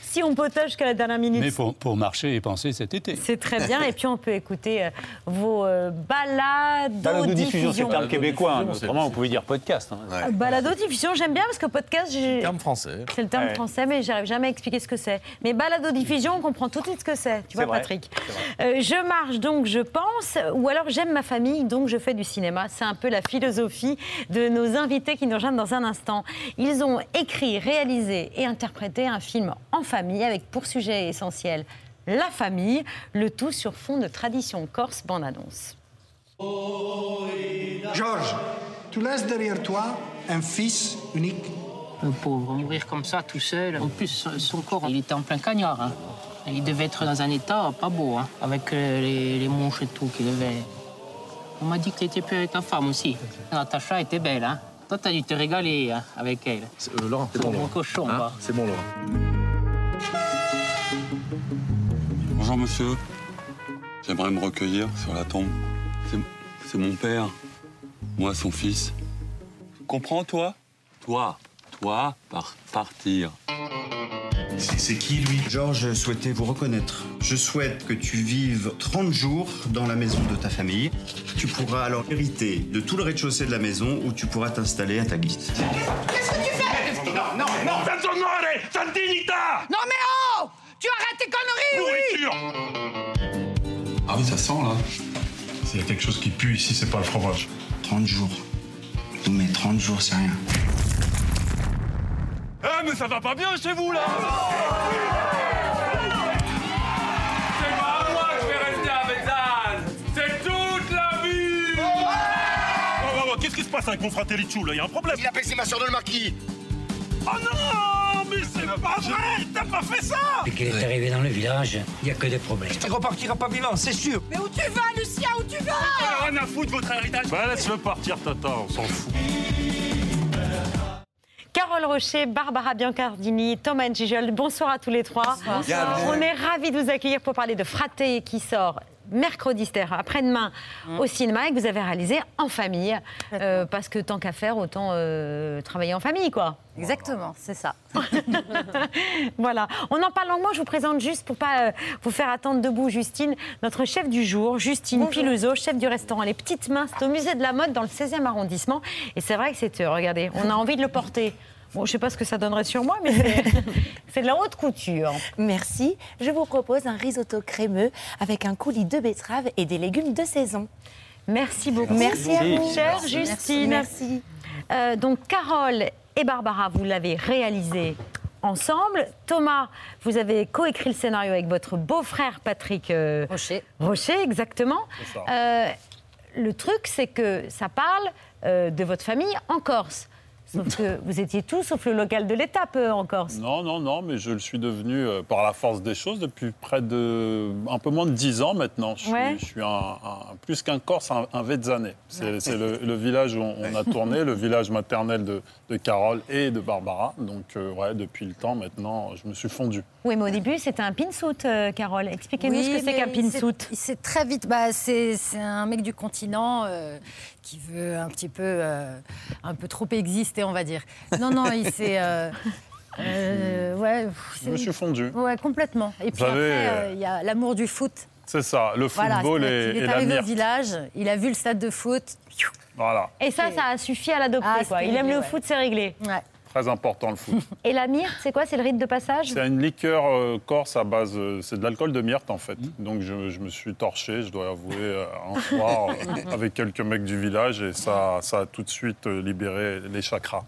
S1: Si on potage jusqu'à la dernière minute,
S2: Mais pour, pour marcher et penser cet été.
S1: c'est très bien. Et puis on peut écouter euh, vos euh, balades
S3: Balado-diffusion, c'est le terme québécois. hein,
S34: c'est-
S3: Autrement, on pouvait dire podcast. hein.
S1: Balado-diffusion, j'aime bien parce que podcast, j'ai-
S34: Terme français.
S1: c'est le terme
S3: Ouais.
S1: français, mais j'arrive jamais à expliquer ce que c'est. Mais balado-diffusion, on comprend tout de suite ce que c'est. Tu
S3: C'est
S1: vois,
S3: vrai,
S1: Patrick? Euh, Je marche, donc je pense, ou alors j'aime ma famille, donc je fais du cinéma. C'est un peu la philosophie de nos invités qui nous rejoignent dans un instant. Ils ont écrit, réalisé et interprété un film en famille avec pour sujet essentiel la famille, le tout sur fond de tradition corse bande-annonce.
S40: Georges, tu laisses derrière toi un fils unique.
S41: Le pauvre, mourir comme ça, tout seul. En plus, son- corps, il était en plein cagnard. hein. Il devait être dans un état pas beau, hein, avec euh, les, les manches et tout qu'il devait. On m'a dit que tu étais plus avec ta femme aussi. Natacha était belle, hein. Toi, t'as dû te régaler hein, avec elle.
S42: Laurent, c'est bon,
S41: mon
S42: Laurent.
S41: cochon,
S42: Hein. C'est bon, Laurent.
S43: Bonjour monsieur. J'aimerais me recueillir sur la tombe. C'est- C'est mon père. Moi, son fils. Comprends, toi Toi. Toi, par partir.
S44: C'est qui lui? Georges souhaitait vous reconnaître. Je souhaite que tu vives 30 jours dans la maison de ta famille. Tu pourras alors hériter de tout le rez-de-chaussée de la maison où tu pourras t'installer à ta guise.
S45: Qu'est-ce que tu fais? Non, non, non Personne Santinita Non mais oh Tu arrêtes tes conneries, oui
S44: Ah oui, ça sent là. S'il y a quelque chose qui pue ici, c'est pas le fromage. 30 jours. Mais 30 jours, c'est rien.
S45: Eh mais ça va pas bien chez vous là. C'est pas à moi que je vais rester avec Dan C'est toute la vie.
S44: Oh, Qu'est-ce qui se passe avec mon fratelliccio là? Il y a un problème. Il a baissé ma soeur de le marquis. Oh non Mais c'est pas vrai. T'as pas fait ça.
S46: Depuis qu'il est arrivé dans le village, il n'y a que des problèmes.
S44: Tu repartiras pas vivant, c'est sûr.
S45: Mais où tu vas Lucien? Où tu vas?
S44: Rien à foutre votre héritage. Bah laisse-le partir, Tata, on s'en fout.
S1: Rocher, Barbara Biancardini, Thomas Gijol, bonsoir à tous les trois.
S45: Bonsoir.
S1: On est ravis de vous accueillir pour parler de Fraté qui sort mercredi, c'est-à-dire après-demain,
S47: Mm.
S1: au cinéma et que vous avez réalisé en famille. Euh, parce que tant qu'à faire, autant euh, travailler en famille, quoi.
S47: Exactement, c'est ça.
S1: Voilà. On en parle longuement. Je vous présente juste pour pas euh, vous faire attendre debout, Justine, notre chef du jour, Justine Piluso, chef du restaurant Les Petites Mains. C'est au musée de la mode dans le 16e arrondissement. Et c'est vrai que c'est, euh, regardez, on a envie de le porter. Bon, je sais pas ce que ça donnerait sur moi, mais c'est- de la haute couture.
S47: Merci. Je vous propose un risotto crémeux avec un coulis de betterave et des légumes de saison.
S1: Merci beaucoup.
S47: Merci à vous.
S1: Chère
S47: Merci.
S1: Justine.
S47: Merci.
S1: Euh, donc, Carole et Barbara, vous l'avez réalisé ensemble. Thomas, vous avez coécrit le scénario avec votre beau-frère Patrick euh,
S47: Rocher.
S1: Rocher, exactement. Euh, le truc, c'est que ça parle euh, de votre famille en Corse. Sauf que vous étiez tous sauf le local de l'étape euh, en Corse.
S48: Non, non, non, mais je le suis devenu euh, par la force des choses depuis près de. un peu moins de 10 ans maintenant. Je suis,
S1: Ouais.
S48: je suis un, un- plus qu'un Corse, un, un Vezzanais. C'est c'est le, le village où on, on a tourné, le village maternel de, de Carole et de Barbara. Donc, euh, ouais, depuis le temps maintenant, je me suis fondu.
S1: Oui, mais au début, c'était un pinsout, euh, Carole. Expliquez-nous
S47: Oui,
S1: ce que c'est qu'un pinsout.
S47: Il s'est très vite. Bah, c'est c'est un mec du continent euh, qui veut un petit peu, euh, un peu trop exister, on va dire. Non, non, il s'est. euh, euh, ouais,
S48: Je me suis fondu.
S47: Ouais, complètement. Et puis
S48: Vous savez,
S47: après,
S48: euh,
S47: euh, il y a l'amour du foot.
S48: C'est ça, le
S47: Voilà,
S48: football et,
S47: qu'il
S48: et
S47: est arrivé au village, il a vu le stade de foot.
S48: Voilà,
S1: Et ça, ça a suffi à l'adopter.
S47: Ah,
S1: Il aime le
S47: ouais.
S1: foot, c'est réglé.
S48: Très important le foot.
S1: Et la myrte, c'est quoi? C'est le rite de passage?
S48: C'est une liqueur euh, corse à base, euh, c'est de l'alcool de myrte en fait. Donc je, je me suis torché, je dois avouer, euh, un soir euh, avec quelques mecs du village et ça, ça a tout de suite euh, libéré les chakras.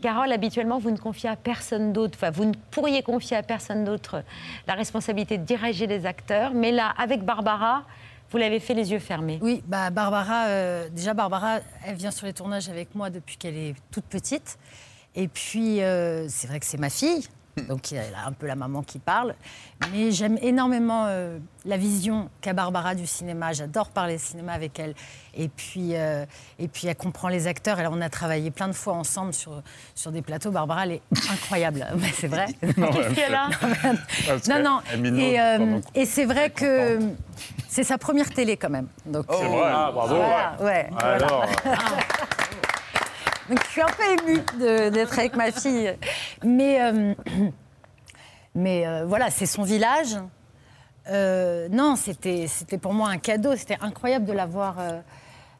S1: Carole, habituellement, vous ne confiez à personne d'autre, enfin, vous ne pourriez confier à personne d'autre la responsabilité de diriger les acteurs, mais là, avec Barbara, vous l'avez fait les yeux fermés.
S47: Oui, bah Barbara, euh, déjà Barbara, elle vient sur les tournages avec moi depuis qu'elle est toute petite. Et puis, euh, c'est vrai que c'est ma fille, donc elle a un peu la maman qui parle. Mais j'aime énormément euh, la vision qu'a Barbara du cinéma. J'adore parler cinéma avec elle. Et puis, euh, et puis elle comprend les acteurs. Et là, on a travaillé plein de fois ensemble sur, sur des plateaux. Barbara, elle est incroyable. C'est vrai.
S48: Qu'est-ce qu'elle a
S47: Non, non. Et, euh, c'est vrai que c'est sa première télé quand même. Donc,
S48: C'est vrai, ah, bravo.
S47: Voilà, ouais, voilà.
S48: Alors,
S47: Donc je suis un peu émue d'être avec ma fille. Mais, euh, mais euh, voilà, c'est son village. Euh, non, c'était c'était pour moi un cadeau. C'était incroyable de l'avoir euh,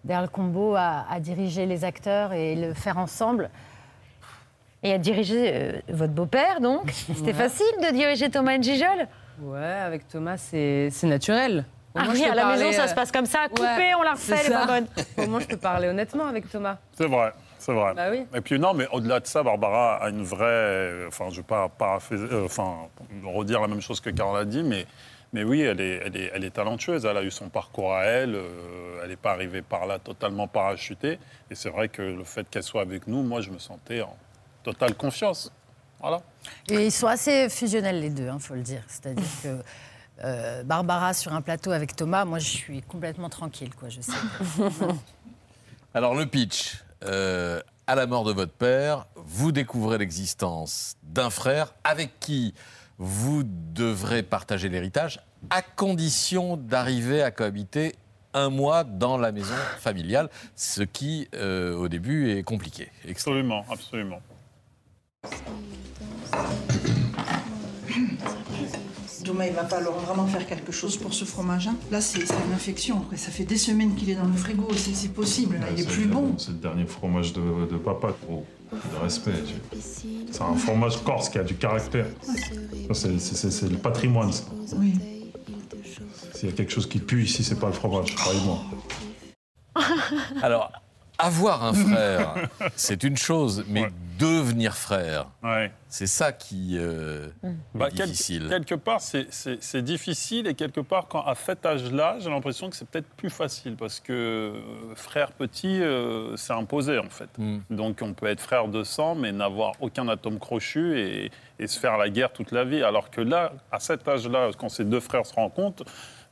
S47: derrière le combo à, à diriger les acteurs et le faire ensemble.
S1: Et à diriger euh, votre beau-père, donc. C'était
S49: Ouais.
S1: facile de diriger Thomas Njijol
S49: Ouais, avec Thomas, c'est c'est naturel. Au
S1: Ah oui, à la maison, ça se passe comme ça, coupé,
S49: ouais,
S1: on la refait,
S49: ça.
S1: bonne.
S49: Au moins, je peux parler honnêtement avec Thomas.
S48: C'est vrai, c'est vrai.
S49: Bah oui.
S48: Et puis non, mais au-delà de ça, Barbara a une vraie. Enfin, je ne vais pas euh, enfin, redire la même chose que Carole a dit, mais, mais oui, elle est, elle, est, elle est talentueuse. Elle a eu son parcours à elle. euh, elle n'est pas arrivée par là totalement parachutée. Et c'est vrai que le fait qu'elle soit avec nous, moi, je me sentais en totale confiance. Voilà.
S47: Et ils sont assez fusionnels les deux, il faut le dire. C'est-à-dire que euh, Barbara sur un plateau avec Thomas, moi je suis complètement tranquille, quoi. Je sais.
S34: Alors le pitch, euh, à la mort de votre père, vous découvrez l'existence d'un frère avec qui vous devrez partager l'héritage à condition d'arriver à cohabiter un mois dans la maison familiale, ce qui euh, au début est compliqué.
S48: Absolument, absolument.
S32: Thomas, il va falloir vraiment faire quelque chose pour ce fromage. hein. Là, c'est une infection. Après, ça fait des semaines qu'il est dans le frigo. C'est possible. Là, il est plus
S41: le-
S32: bon.
S41: C'est le dernier fromage de, de papa, gros. De respect. C'est un fromage corse qui a du caractère. C'est le patrimoine, ça.
S32: Oui.
S41: S'il y a quelque chose qui pue ici, c'est pas le fromage, croyez-moi.
S34: Alors, avoir un frère, c'est une chose, mais devenir frère, c'est ça qui euh,
S48: Bah,
S34: est
S48: quel-
S34: difficile.
S48: quelque part, c'est- difficile et quelque part, quand, à cet âge-là, j'ai l'impression que c'est peut-être plus facile parce que euh, frère petit, euh, c'est imposé en fait. Donc on peut être frère de sang mais n'avoir aucun atome crochu et, et se faire la guerre toute la vie. Alors que là, à cet âge-là, quand ces deux frères se rencontrent,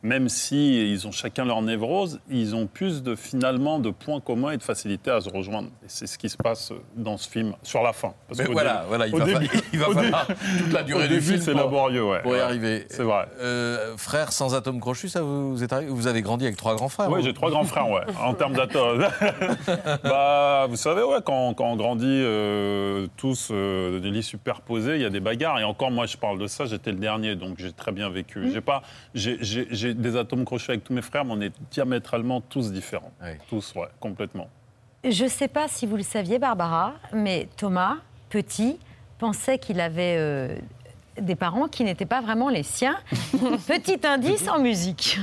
S48: même si ils ont chacun leur névrose, ils ont plus de finalement de points communs et de facilité à se rejoindre. Et c'est ce qui se passe dans ce film sur la fin. Parce
S34: Mais voilà,
S48: début-
S34: voilà, il va,
S48: début-
S34: fa- il va
S48: au
S34: falloir
S48: début-
S34: toute la durée
S48: au
S34: du
S48: début,
S34: film
S48: c'est
S34: pour-
S48: laborieux, ouais.
S34: pour y arriver.
S48: C'est vrai.
S34: Euh, frère sans atome crochu, ça vous, êtes arrivé Vous avez grandi avec trois grands frères
S48: Oui,
S34: hein
S48: j'ai trois grands frères, ouais, en termes d'atomes. bah, vous savez, ouais, quand, quand on grandit euh, tous euh, des lits superposés, il y a des bagarres. Et encore, moi, je parle de ça, j'étais le dernier, donc j'ai très bien vécu.
S1: Mm.
S48: J'ai pas, j'ai- des atomes crochus avec tous mes frères, mais on est diamétralement tous différents. Tous, ouais, complètement.
S1: Je ne sais pas si vous le saviez, Barbara, mais Thomas, petit, pensait qu'il avait euh, des parents qui n'étaient pas vraiment les siens. Petit indice en musique.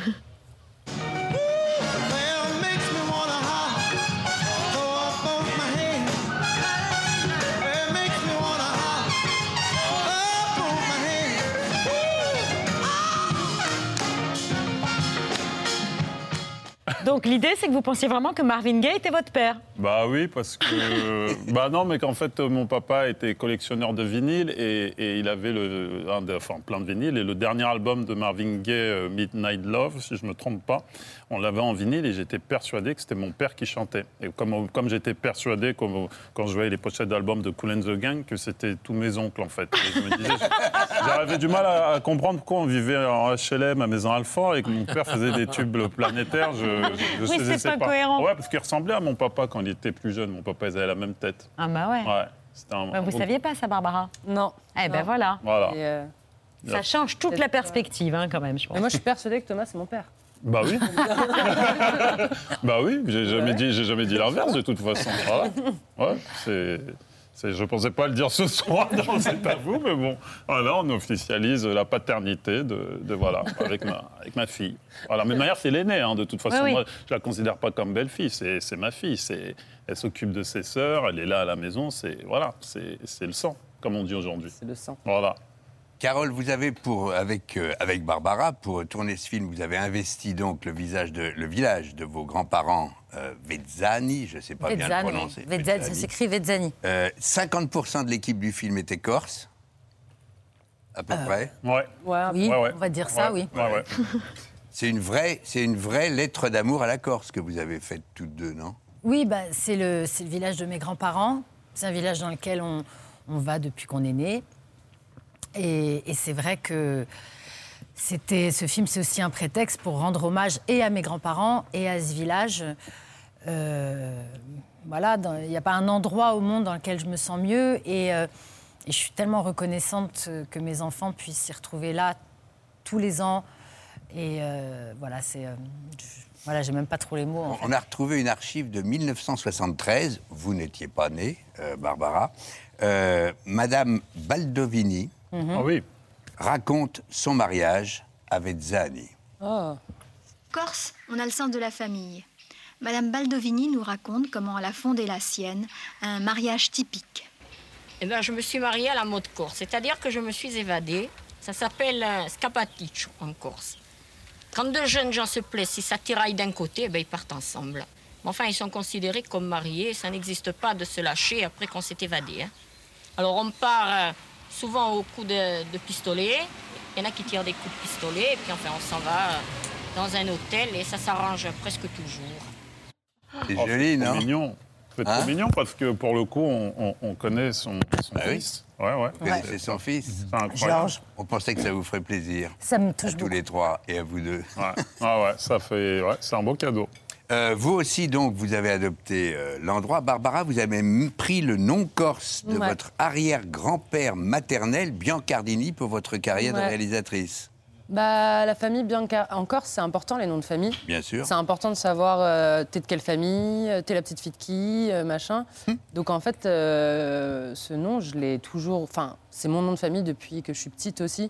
S1: Donc l'idée, c'est que vous pensiez vraiment que Marvin Gaye était votre père.
S48: Bah oui, parce que. bah non, mais qu'en fait, euh, mon papa était collectionneur de vinyles et, et il avait le, enfin, plein de vinyles. Et le dernier album de Marvin Gaye, euh, Midnight Love, si je ne me trompe pas, on l'avait en vinyle et j'étais persuadé que c'était mon père qui chantait. Et comme, comme j'étais persuadé, comme, quand je voyais les pochettes d'albums de Cool and the Gang, que c'était tous mes oncles en fait. Et je me disais, j'avais du mal à, à comprendre pourquoi on vivait en HLM à Maison Alfort et que mon père faisait des tubes planétaires. Je, je, je
S1: Oui, c'est pas cohérent.
S48: Ouais, parce qu'il ressemblait à mon papa quand il était plus jeune. Mon papa, ils avaient la même tête.
S1: Ah bah ouais.
S48: Ouais. un-
S1: Ouais, vous
S48: donc-
S1: saviez pas ça, Barbara?
S49: Non.
S1: Eh ben
S49: Non.
S1: voilà.
S48: Voilà.
S49: Euh,
S1: Ça change toute la perspective, hein, quand même, je pense.
S49: Mais moi, je suis persuadée que Thomas, c'est mon père.
S48: Bah oui. bah oui, j'ai jamais dit, j'ai jamais dit l'inverse de toute façon. Voilà. Ouais, c'est. Je ne pensais pas le dire ce soir, non, c'est pas vous, mais bon, voilà, on officialise la paternité de, de- voilà, avec ma, avec ma fille. Voilà, mais de manière, c'est l'aînée, hein, de toute façon.
S1: Oui, oui.
S48: Moi, je la considère pas comme belle-fille, c'est c'est ma fille. Elle s'occupe de ses sœurs, elle est là à la maison, c'est voilà, c'est le sang, comme on dit aujourd'hui.
S49: C'est le sang.
S48: Voilà.
S4: Carole, vous avez pour avec euh, avec Barbara pour tourner ce film, vous avez investi donc le visage de le village de vos grands-parents euh, Vezzani, je ne sais pas bien le
S47: Vezzani.
S4: prononcer.
S47: Vezzani, ça s'écrit Vezzani.
S4: Euh, 50% de l'équipe du film était corse, à peu près.
S48: Ouais.
S47: Oui, on va dire ça, oui.
S4: C'est une vraie, c'est une vraie lettre d'amour à la Corse que vous avez faite toutes deux, non?
S47: Oui, bah, c'est le, c'est le village de mes grands-parents. C'est un village dans lequel on, on va depuis qu'on est né. Et, c'est vrai que c'était, ce film, c'est aussi un prétexte pour rendre hommage et à mes grands-parents et à ce village. Euh, voilà, il n'y a pas un endroit au monde dans lequel je me sens mieux. Et, euh, et je suis tellement reconnaissante que mes enfants puissent s'y retrouver là tous les ans. Et euh, voilà, c'est. voilà, j'ai même pas trop les mots.
S4: On a retrouvé une archive de 1973. Vous n'étiez pas née, Barbara. Madame Baldovini
S48: Ah oui.
S4: raconte son mariage à Vezzani.
S50: Corse, on a le sens de la famille. Madame Baldovini nous raconte comment elle a fondé la sienne, un mariage typique.
S51: Eh ben, je me suis mariée à la mode corse, c'est-à-dire que je me suis évadée. Ça s'appelle un scapaticcio en Corse. Quand deux jeunes gens se plaisent, si ça tiraille d'un côté, eh ben, ils partent ensemble. Mais enfin, ils sont considérés comme mariés. Ça n'existe pas de se lâcher après qu'on s'est évadé. hein. Alors, on part euh, souvent au coup de, de pistolet. Il y en a qui tirent des coups de pistolet. Et puis, enfin, on s'en va dans un hôtel et ça s'arrange presque toujours.
S4: C'est
S48: Oh,
S4: joli, non
S48: mignon. C'est
S4: Hein
S48: trop mignon parce que pour le coup, on, on- on connaît son, son
S4: Ah oui.
S48: fils. Ouais, ouais.
S4: Vous connaissez son fils
S48: C'est incroyable.
S4: On pensait que ça vous ferait plaisir.
S47: Ça me
S4: à
S47: touche
S4: tous
S47: beaucoup.
S4: les trois et à vous deux.
S48: Ouais, Ah ouais, ça fait. Ouais, c'est un beau cadeau.
S4: Euh, vous aussi, donc, vous avez adopté euh, l'endroit. Barbara, vous avez même pris le nom corse de
S49: Ouais.
S4: votre arrière-grand-père maternel, Biancardini, pour votre carrière de réalisatrice.
S49: Bah, la famille Bianca. En Corse, c'est important les noms de famille.
S4: Bien sûr.
S49: C'est important de savoir euh, t'es de quelle famille, t'es la petite fille de qui, euh, machin.
S4: Hum.
S49: Donc en fait, euh, ce nom, je l'ai toujours. Enfin, c'est mon nom de famille depuis que je suis petite aussi.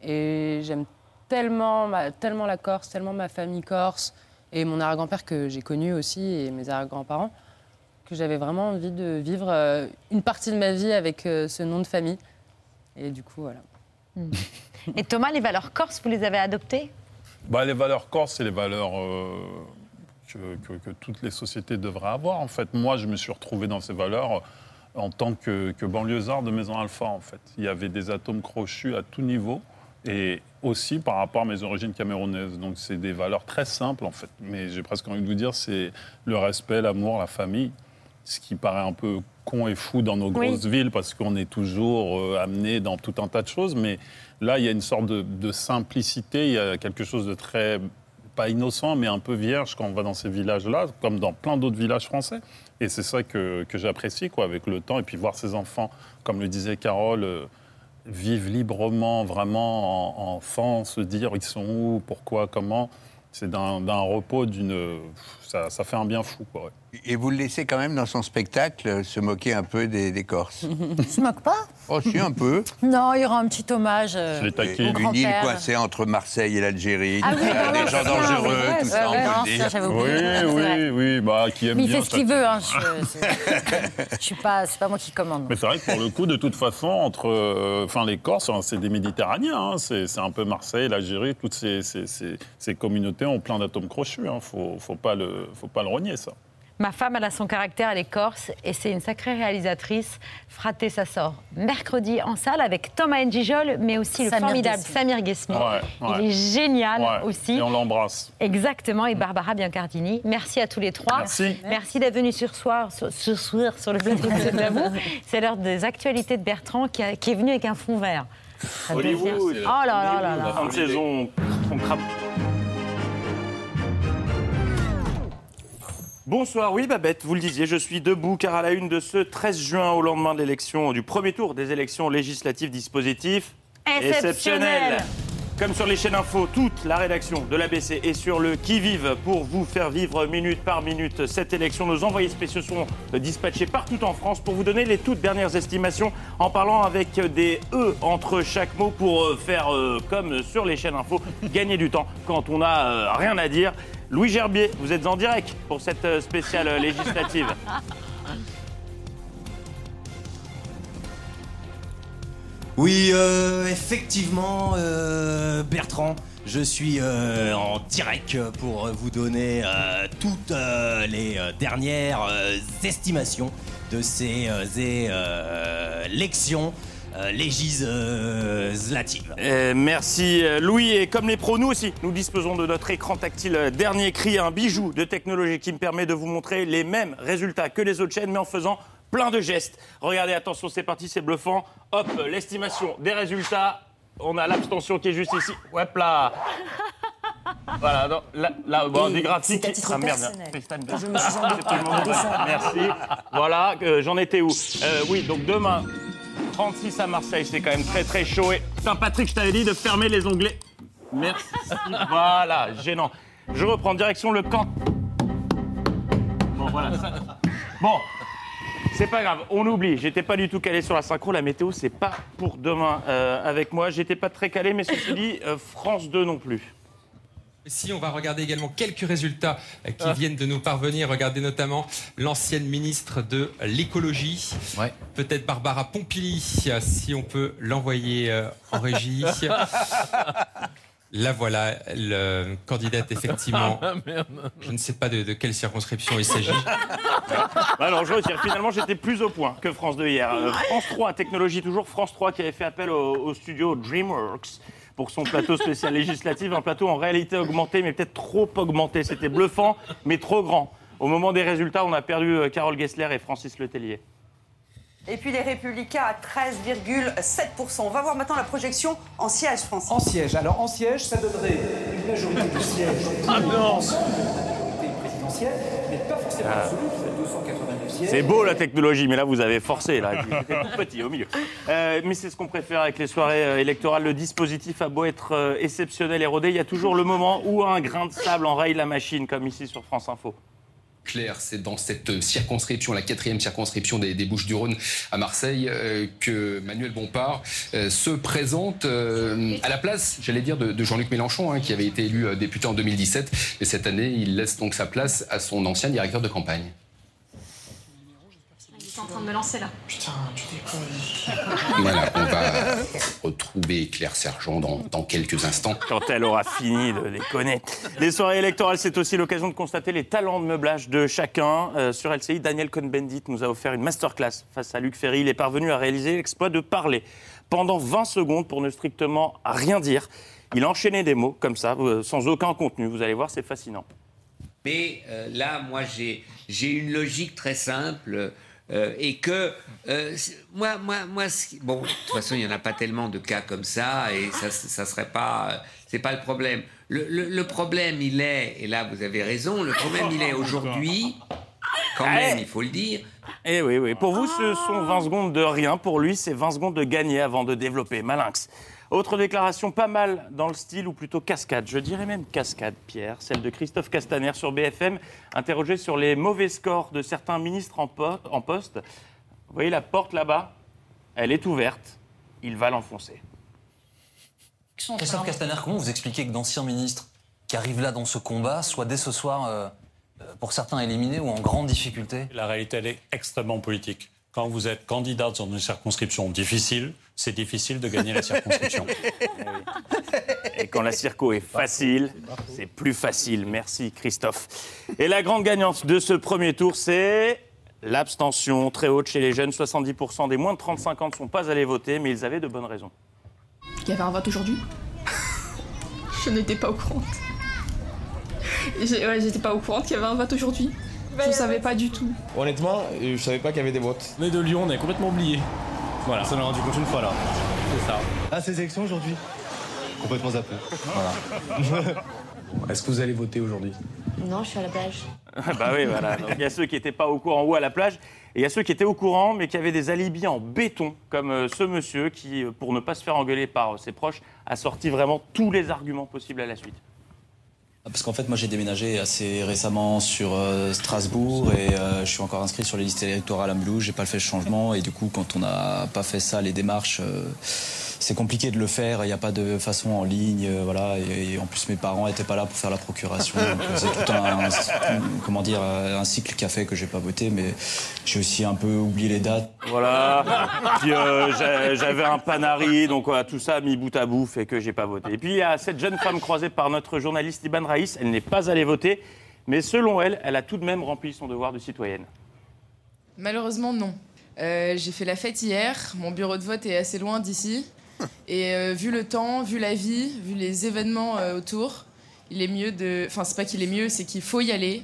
S49: Et j'aime tellement, ma- tellement la Corse, tellement ma famille corse et mon arrière-grand-père que j'ai connu aussi et mes arrière-grands-parents que j'avais vraiment envie de vivre euh, une partie de ma vie avec euh, ce nom de famille. Et du coup, voilà.
S1: Et Thomas, les valeurs corses, vous les avez adoptées?
S48: Bah, les valeurs corses, c'est les valeurs euh, que, que- que toutes les sociétés devraient avoir. En fait, moi, je me suis retrouvé dans ces valeurs en tant que, que banlieusard de Maison Alpha. En fait, il y avait des atomes crochus à tout niveau. Et aussi par rapport à mes origines camerounaises. Donc c'est des valeurs très simples en fait. Mais j'ai presque envie de vous dire, c'est le respect, l'amour, la famille. Ce qui paraît un peu con et fou dans nos
S1: Oui.
S48: grosses villes parce qu'on est toujours euh, amené dans tout un tas de choses. Mais là, il y a une sorte de, de simplicité, il y a quelque chose de très, pas innocent, mais un peu vierge quand on va dans ces villages-là, comme dans plein d'autres villages français. Et c'est ça que, que j'apprécie quoi, avec le temps. Et puis voir ces enfants, comme le disait Carole, vivre librement, vraiment en- enfants, se dire ils sont où, pourquoi, comment. C'est d'un repos, d'une. Ça, ça fait un bien fou. Quoi, ouais.
S52: Et vous le laissez quand même dans son spectacle euh, se moquer un peu des, des Corses
S47: Il se moque pas
S52: Oh, si, un peu.
S47: Non, il y aura un petit hommage euh, au
S52: Une île coincée entre Marseille et l'Algérie.
S47: Ah oui,
S52: Euh, des gens dangereux,
S47: vrai,
S52: tout
S47: ouais,
S52: ça, on
S47: ouais,
S52: peut
S47: non, ça,
S48: Oui, oui, oui, bah, qui aime
S47: Mais il
S48: bien
S47: fait ce qu'il veut. Hein. Je, suis pas, c'est pas moi qui commande.
S48: Mais c'est vrai que pour le coup, de toute façon, entre, euh, enfin, les Corses, hein, c'est des Méditerranéens. hein, c'est un peu Marseille, l'Algérie, toutes ces, ces- ces- ces communautés ont plein d'atomes crochus. Il hein, faut, faut pas le, faut pas le renier ça.
S1: Ma femme, elle a son caractère, elle est corse et c'est une sacrée réalisatrice. Fraté, ça sort mercredi en salle avec Thomas Njijol, mais aussi le
S47: Samir
S1: formidable. Samir.
S48: Ouais,
S1: Il est génial
S48: Ouais,
S1: aussi.
S48: Et on l'embrasse.
S1: Exactement, et Barbara Biancardini. Merci à tous les trois.
S48: Merci.
S1: Merci d'être venus sur soir, sur, ce soir sur le plateau de l'amour. C'est l'heure des actualités de Bertrand qui, a- qui est venu avec un fond vert. Ça
S53: Hollywood.
S1: Oh là là là
S53: La
S1: là.
S53: fin de saison, on crape. Bonsoir, oui Babette, vous le disiez, je suis debout car à la une de ce 13 juin au lendemain de l'élection, du premier tour des élections législatives, dispositif
S1: Exceptionnel.
S53: Comme sur les chaînes info, toute la rédaction de l'ABC est sur le qui-vive pour vous faire vivre minute par minute cette élection. Nos envoyés spéciaux seront dispatchés partout en France pour vous donner les toutes dernières estimations en parlant avec des E entre chaque mot pour euh, faire euh, comme sur les chaînes info, gagner du temps quand on n'a euh, rien à dire. Louis Gerbier, vous êtes en direct pour cette spéciale législative.
S54: Oui, euh, effectivement, euh, Bertrand, je suis euh, en direct pour vous donner toutes les dernières estimations de ces élections euh,
S53: merci euh, Louis. Et comme les pros, nous aussi, nous disposons de notre écran tactile dernier cri, un bijou de technologie qui me permet de vous montrer les mêmes résultats que les autres chaînes, mais en faisant plein de gestes. Regardez, attention, c'est parti, c'est bluffant. Hop, l'estimation des résultats. On a l'abstention qui est juste ici. Hop là Voilà, non, là, là, bon, des graphiques.
S55: c'est à titre
S53: Ah, merde,
S55: personnel.
S53: Stéphane,
S55: Je me suis.
S53: Merci. Voilà, euh, j'en étais où Euh, Oui, donc demain, 36 à Marseille, c'est quand même très très chaud. Et putain, Patrick, je t'avais dit de fermer les onglets. Merci. voilà, gênant. Je reprends direction le camp. Bon, voilà. ça- Bon, c'est pas grave, on oublie. J'étais pas du tout calé sur la synchro. La météo, c'est pas pour demain euh, avec moi. J'étais pas très calé, mais ceci dit, euh, France 2 non plus.
S56: Si on va regarder également quelques résultats euh, qui viennent de nous parvenir, regardez notamment l'ancienne ministre de l'écologie, peut-être Barbara Pompili, si on peut l'envoyer en régie. Là voilà, le candidate effectivement.
S34: Ah, merde.
S56: Je ne sais pas de, de quelle circonscription il s'agit.
S53: Bah alors je retire. Finalement, j'étais plus au point que France 2 hier. Euh, France 3, technologie toujours. France 3 qui avait fait appel au, au studio DreamWorks pour son plateau spécial législatif. Un plateau en réalité augmenté, mais peut-être trop augmenté. C'était bluffant, mais trop grand. Au moment des résultats, on a perdu euh, Carole Gessler et Francis Letellier.
S55: Et puis les Républicains à 13,7%. On va voir maintenant la projection en siège français.
S57: En siège. Alors en siège, ça donnerait une majorité de sièges
S53: Ah non
S57: présidentielle, mais pas forcément
S53: Ah.
S57: absolue, c'est 289 sièges.
S53: C'est beau la technologie, mais là vous avez forcé, là. Tout petit au milieu. Euh, mais c'est ce qu'on préfère avec les soirées euh, électorales. Le dispositif a beau être euh, exceptionnel et rodé, il y a toujours le moment où un grain de sable enraye la machine, comme ici sur France Info.
S58: Clair, c'est dans cette circonscription, la quatrième circonscription des, Bouches-du-Rhône à Marseille, euh, que Manuel Bompard euh, se présente euh, à la place, j'allais dire, de, Jean-Luc Mélenchon, hein, qui avait été élu député en 2017. Et cette année, il laisse donc sa place à son ancien directeur de campagne.
S50: En train de me lancer là.
S57: Putain, tu déconnes.
S58: Voilà, on va retrouver Claire Sergent dans, dans quelques instants.
S53: Quand elle aura fini de les connaître. Les soirées électorales, c'est aussi l'occasion de constater les talents de meublage de chacun. Euh, sur LCI, Daniel Cohn-Bendit nous a offert une masterclass face à Luc Ferry. Il est parvenu à réaliser l'exploit de parler pendant 20 secondes pour ne strictement rien dire. Il enchaînait des mots comme ça, euh, sans aucun contenu. Vous allez voir, c'est fascinant.
S59: Mais euh, là, moi, j'ai j'ai une logique très simple. Euh, et que euh, moi, moi, moi, bon, de toute façon, il n'y en a pas tellement de cas comme ça, et ça, ça serait pas, euh, c'est pas le problème. Le, le- le problème, il est, et là, vous avez raison, le problème, il est aujourd'hui, quand même, il faut le dire.
S53: Eh oui, oui. Pour vous, ce sont 20 secondes de rien. Pour lui, c'est 20 secondes de gagner avant de développer. Malinx. Autre déclaration pas mal dans le style, ou plutôt cascade. Je dirais même cascade, Pierre. Celle de Christophe Castaner sur BFM, interrogé sur les mauvais scores de certains ministres en, po- en poste. Vous voyez la porte là-bas Elle est ouverte. Il va l'enfoncer.
S60: Christophe Castaner, comment vous expliquez que d'anciens ministres qui arrivent là dans ce combat soient dès ce soir, euh, euh, pour certains, éliminés ou en grande difficulté?
S61: La réalité, elle est extrêmement politique. Quand vous êtes candidat dans une circonscription difficile, c'est difficile de gagner la circonscription.
S53: Et quand la circo est facile, c'est plus facile. Merci Christophe. Et la grande gagnante de ce premier tour, c'est l'abstention très haute chez les jeunes. 70% des moins de 35 ans ne sont pas allés voter, mais ils avaient de bonnes raisons.
S62: Il y avait un vote aujourd'hui? Je n'étais pas au courant. J'ai- Ouais, j'étais pas au courant qu'il y avait un vote aujourd'hui. Je savais pas du tout.
S63: Honnêtement, euh, je savais pas qu'il y avait des votes. On est de Lyon, on est complètement oublié. Voilà. Ça m'a rendu compte une fois là. C'est ça. Ah, ces élections aujourd'hui Complètement zappé. Voilà. Est-ce que vous allez voter aujourd'hui?
S62: Non, je suis à la plage.
S53: bah oui, voilà. Il y a ceux qui n'étaient pas au courant ou à la plage, et il y a ceux qui étaient au courant, mais qui avaient des alibis en béton, comme euh, ce monsieur qui, euh, pour ne pas se faire engueuler par euh, ses proches, a sorti vraiment tous les arguments possibles à la suite.
S64: Parce qu'en fait, moi, j'ai déménagé assez récemment sur euh, Strasbourg et euh, je suis encore inscrit sur les listes électorales à Mulhouse. J'ai pas fait le changement et du coup, quand on n'a pas fait ça, les démarches, euh, c'est compliqué de le faire. Il n'y a pas de façon en ligne, euh, voilà. Et, et en plus, mes parents n'étaient pas là pour faire la procuration. Euh, c'est tout un, un- comment dire, un cycle qui a fait que j'ai pas voté, mais j'ai aussi un peu oublié les dates.
S53: Voilà. Puis euh, j'avais un panari, donc voilà, tout ça mis bout à bout fait que j'ai pas voté. Et puis il y a cette jeune femme croisée par notre journaliste Iban Raïs. Elle n'est pas allée voter, mais selon elle, elle a tout de même rempli son devoir de citoyenne.
S62: Malheureusement, non. Euh, j'ai fait la fête hier. Mon bureau de vote est assez loin d'ici. Et euh, vu le temps, vu la vie, vu les événements euh, autour, il est mieux de. Enfin, c'est pas qu'il est mieux, c'est qu'il faut y aller.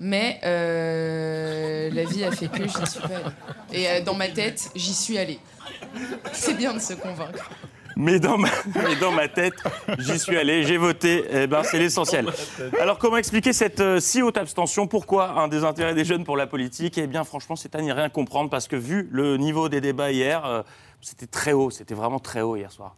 S62: Mais euh, la vie a fait que je n'y suis pas allée. Et dans ma tête, j'y suis allée. C'est bien de se convaincre.
S53: Mais dans ma, tête, j'y suis allé, j'ai voté, eh ben, c'est l'essentiel. Alors comment expliquer cette si haute abstention? Pourquoi un désintérêt des jeunes pour la politique? Eh bien franchement, c'est à n'y rien comprendre parce que vu le niveau des débats hier, c'était très haut, c'était vraiment très haut hier soir.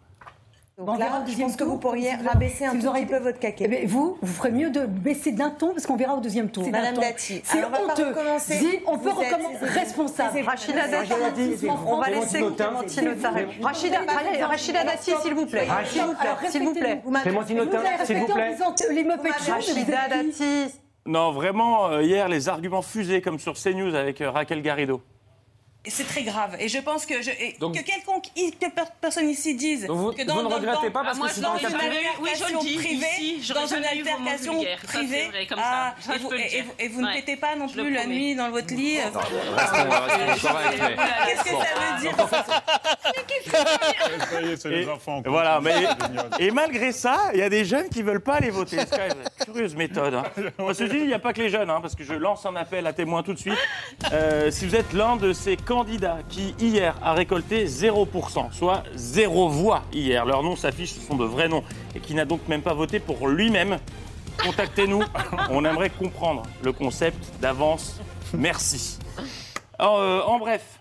S45: Donc là, je pense que vous pourriez rabaisser un tout petit peu votre caquet.
S65: Eh ben, vous, vous ferez mieux de baisser d'un ton parce qu'on verra au deuxième tour.
S45: Madame. Dati.
S65: C'est
S45: Alors, on va pas
S65: honteux.
S45: recommencer.
S65: Dis, on peut
S45: êtes-
S65: recommencer responsable.
S45: Rachida Dati, on va laisser Clémentine Autain. Rachida, Dati, s'il vous plaît. S'il vous plaît, s'il vous plaît. Vous m'avez-
S65: Clémentine
S45: avez
S65: s'il vous plaît.
S45: Rachida Dati.
S53: Non, vraiment, euh, hier, les arguments fusés comme sur CNews avec euh, Raquel Garrido.
S66: C'est très grave. Et je pense que, je, et
S53: Donc-
S66: que quelconque que per- personne ici dise
S53: vous-
S66: que dans,
S53: vous ne
S66: dans-
S53: regrettez
S66: dans-
S53: pas parce
S66: Ah, moi,
S53: que c'est
S66: dans une altercation Oui, privée, ici, dans une altercation privée, vrai, comme ah, et vous, et- vous- et vous ne Ouais. pétez pas non Je plus la nuit dans votre lit. Qu'est-ce que ça veut dire?
S53: Et voilà, mais et malgré ça, il y a des jeunes qui veulent pas aller voter. C'est quand même une curieuse méthode. Hein. Parce que je dis, il n'y a pas que les jeunes, hein, parce que je lance un appel à témoins tout de suite. Euh, si vous êtes l'un de ces candidats qui hier a récolté 0%, soit zéro voix hier, leur nom s'affiche, ce sont de vrais noms, et qui n'a donc même pas voté pour lui-même, contactez-nous. On aimerait comprendre le concept d'avance. Merci. En, euh, en bref,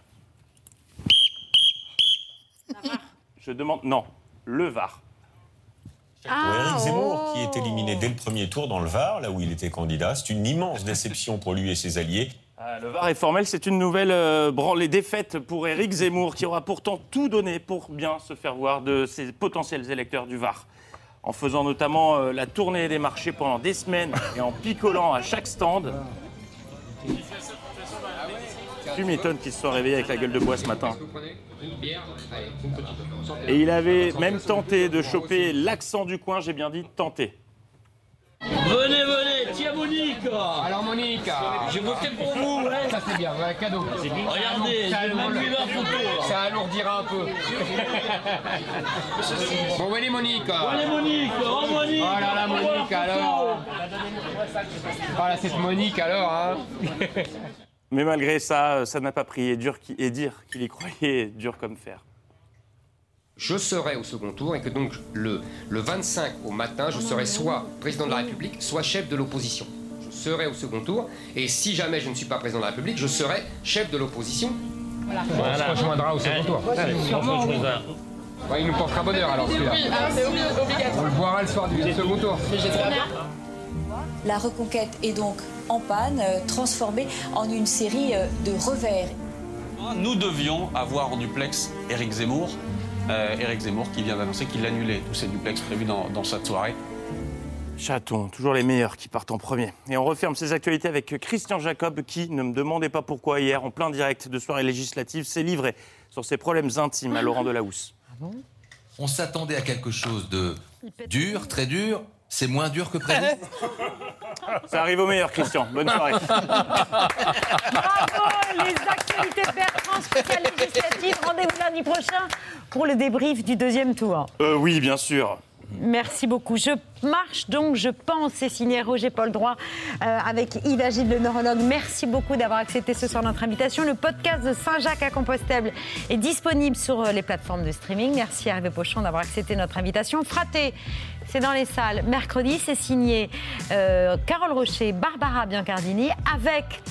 S53: je demande non, le VAR.
S67: Pour Éric Zemmour, qui est éliminé dès le premier tour dans le Var, là où il était candidat, c'est une immense déception pour lui et ses alliés.
S53: Ah, Le VAR est formel, c'est une nouvelle euh, branlée défaite pour Éric Zemmour, qui aura pourtant tout donné pour bien se faire voir de ses potentiels électeurs du VAR. En faisant notamment euh, la tournée des marchés pendant des semaines et en picolant à chaque stand. Tu m'étonnes qu'il se soit réveillé avec la gueule de bois ce matin. Et il avait même tenté de choper l'accent du coin, j'ai bien dit
S68: venez
S62: tiens Monique
S38: Alors Monique,
S62: J'ai voté pour vous, hein
S38: ça c'est bien, un cadeau.
S62: Regardez,
S38: Ça
S62: même photo.
S38: Ça alourdira un peu. bon, allez Monique.
S62: Allez Monique, oh Monique
S38: Oh là là Monique alors. Voilà cette Monique alors. Hein.
S53: Mais malgré ça, ça n'a pas pris. Et, dur et dire qu'il y croyait dur comme fer.
S38: Je serai au second tour et que donc le, le 25 au matin, je serai soit président de la République, soit chef de l'opposition. Je serai au second tour et si jamais je ne suis pas président de la République, je serai chef de l'opposition.
S62: Voilà.
S38: On se rejoindra au second tour. Ouais, il nous portera bonheur alors celui-là.
S69: Obligatoire.
S38: On le boira le soir du second tour.
S70: La reconquête est donc en panne, euh, transformée en une série euh, de revers.
S29: Nous devions avoir en duplex Éric Zemmour. Euh, Éric Zemmour qui vient d'annoncer qu'il annulait tous ces duplex prévus dans, dans cette soirée.
S53: Chaton, toujours les meilleurs qui partent en premier. Et on referme ces actualités avec Christian Jacob qui, ne me demandez pas pourquoi, hier, en plein direct de soirée législative, s'est livré sur ses problèmes intimes à Laurent Delahousse.
S34: On s'attendait à quelque chose de dur, très dur. C'est moins dur que prévu.
S53: Ça arrive au meilleur, Christian. Bonne soirée.
S1: Bravo Les actualités Bertrand spéciales législatives. Rendez-vous lundi prochain pour le débrief du deuxième tour.
S53: Euh, oui, bien sûr.
S1: Merci beaucoup. Je marche donc, je pense, c'est signé Roger Paul Droit euh, avec Yves Agile, le neurologue. Merci beaucoup d'avoir accepté ce soir notre invitation. Le podcast de Saint-Jacques à Compostelle est disponible sur les plateformes de streaming. Merci à Hervé Pochon d'avoir accepté notre invitation. Fraté, c'est dans les salles. Mercredi, c'est signé euh, Carole Rocher, Barbara Biancardini avec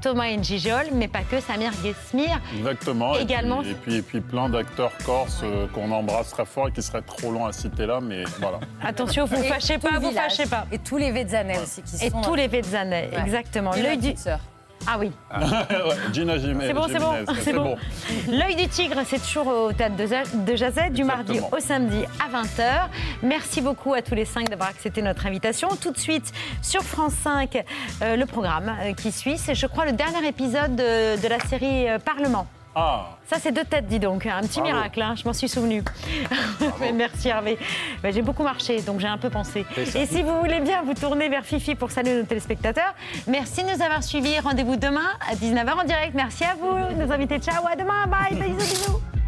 S1: Thomas Njijol, mais pas que, Samir Gesmir.
S48: Exactement. Et
S1: Également.
S48: puis- Et puis, et puis, plein d'acteurs corses euh, qu'on embrasse très fort et qui seraient trop longs à citer là, mais voilà.
S1: Attention, vous
S47: Et
S1: fâchez pas, vous
S47: village.
S1: fâchez pas.
S47: Et tous les Vézanais aussi qui
S1: Et
S47: sont.
S1: tous les Vézanais,
S47: Ouais.
S1: exactement.
S47: Et
S1: L'œil du.
S47: sœur.
S1: Ah oui.
S48: Gina Jiménez.
S1: C'est bon, c'est bon, c'est bon. L'œil du tigre, c'est toujours au théâtre de, Ja- de Jazette, du mardi au samedi à 20h. Merci beaucoup à tous les cinq d'avoir accepté notre invitation. Tout de suite, sur France 5, euh, le programme euh, qui suit, c'est, je crois, le dernier épisode de, de la série euh, Parlement.
S48: Ah
S1: Ça, c'est deux têtes, dis donc. Un petit
S48: Bravo.
S1: miracle, hein, je m'en suis souvenu. Merci Hervé. Ben, j'ai beaucoup marché, donc j'ai un peu pensé. Et si vous voulez bien vous tourner vers Fifi pour saluer nos téléspectateurs, merci de nous avoir suivis. Rendez-vous demain à 19h en direct. Merci à vous, nos invités. Ciao, à demain. Bye, bisous, bisous.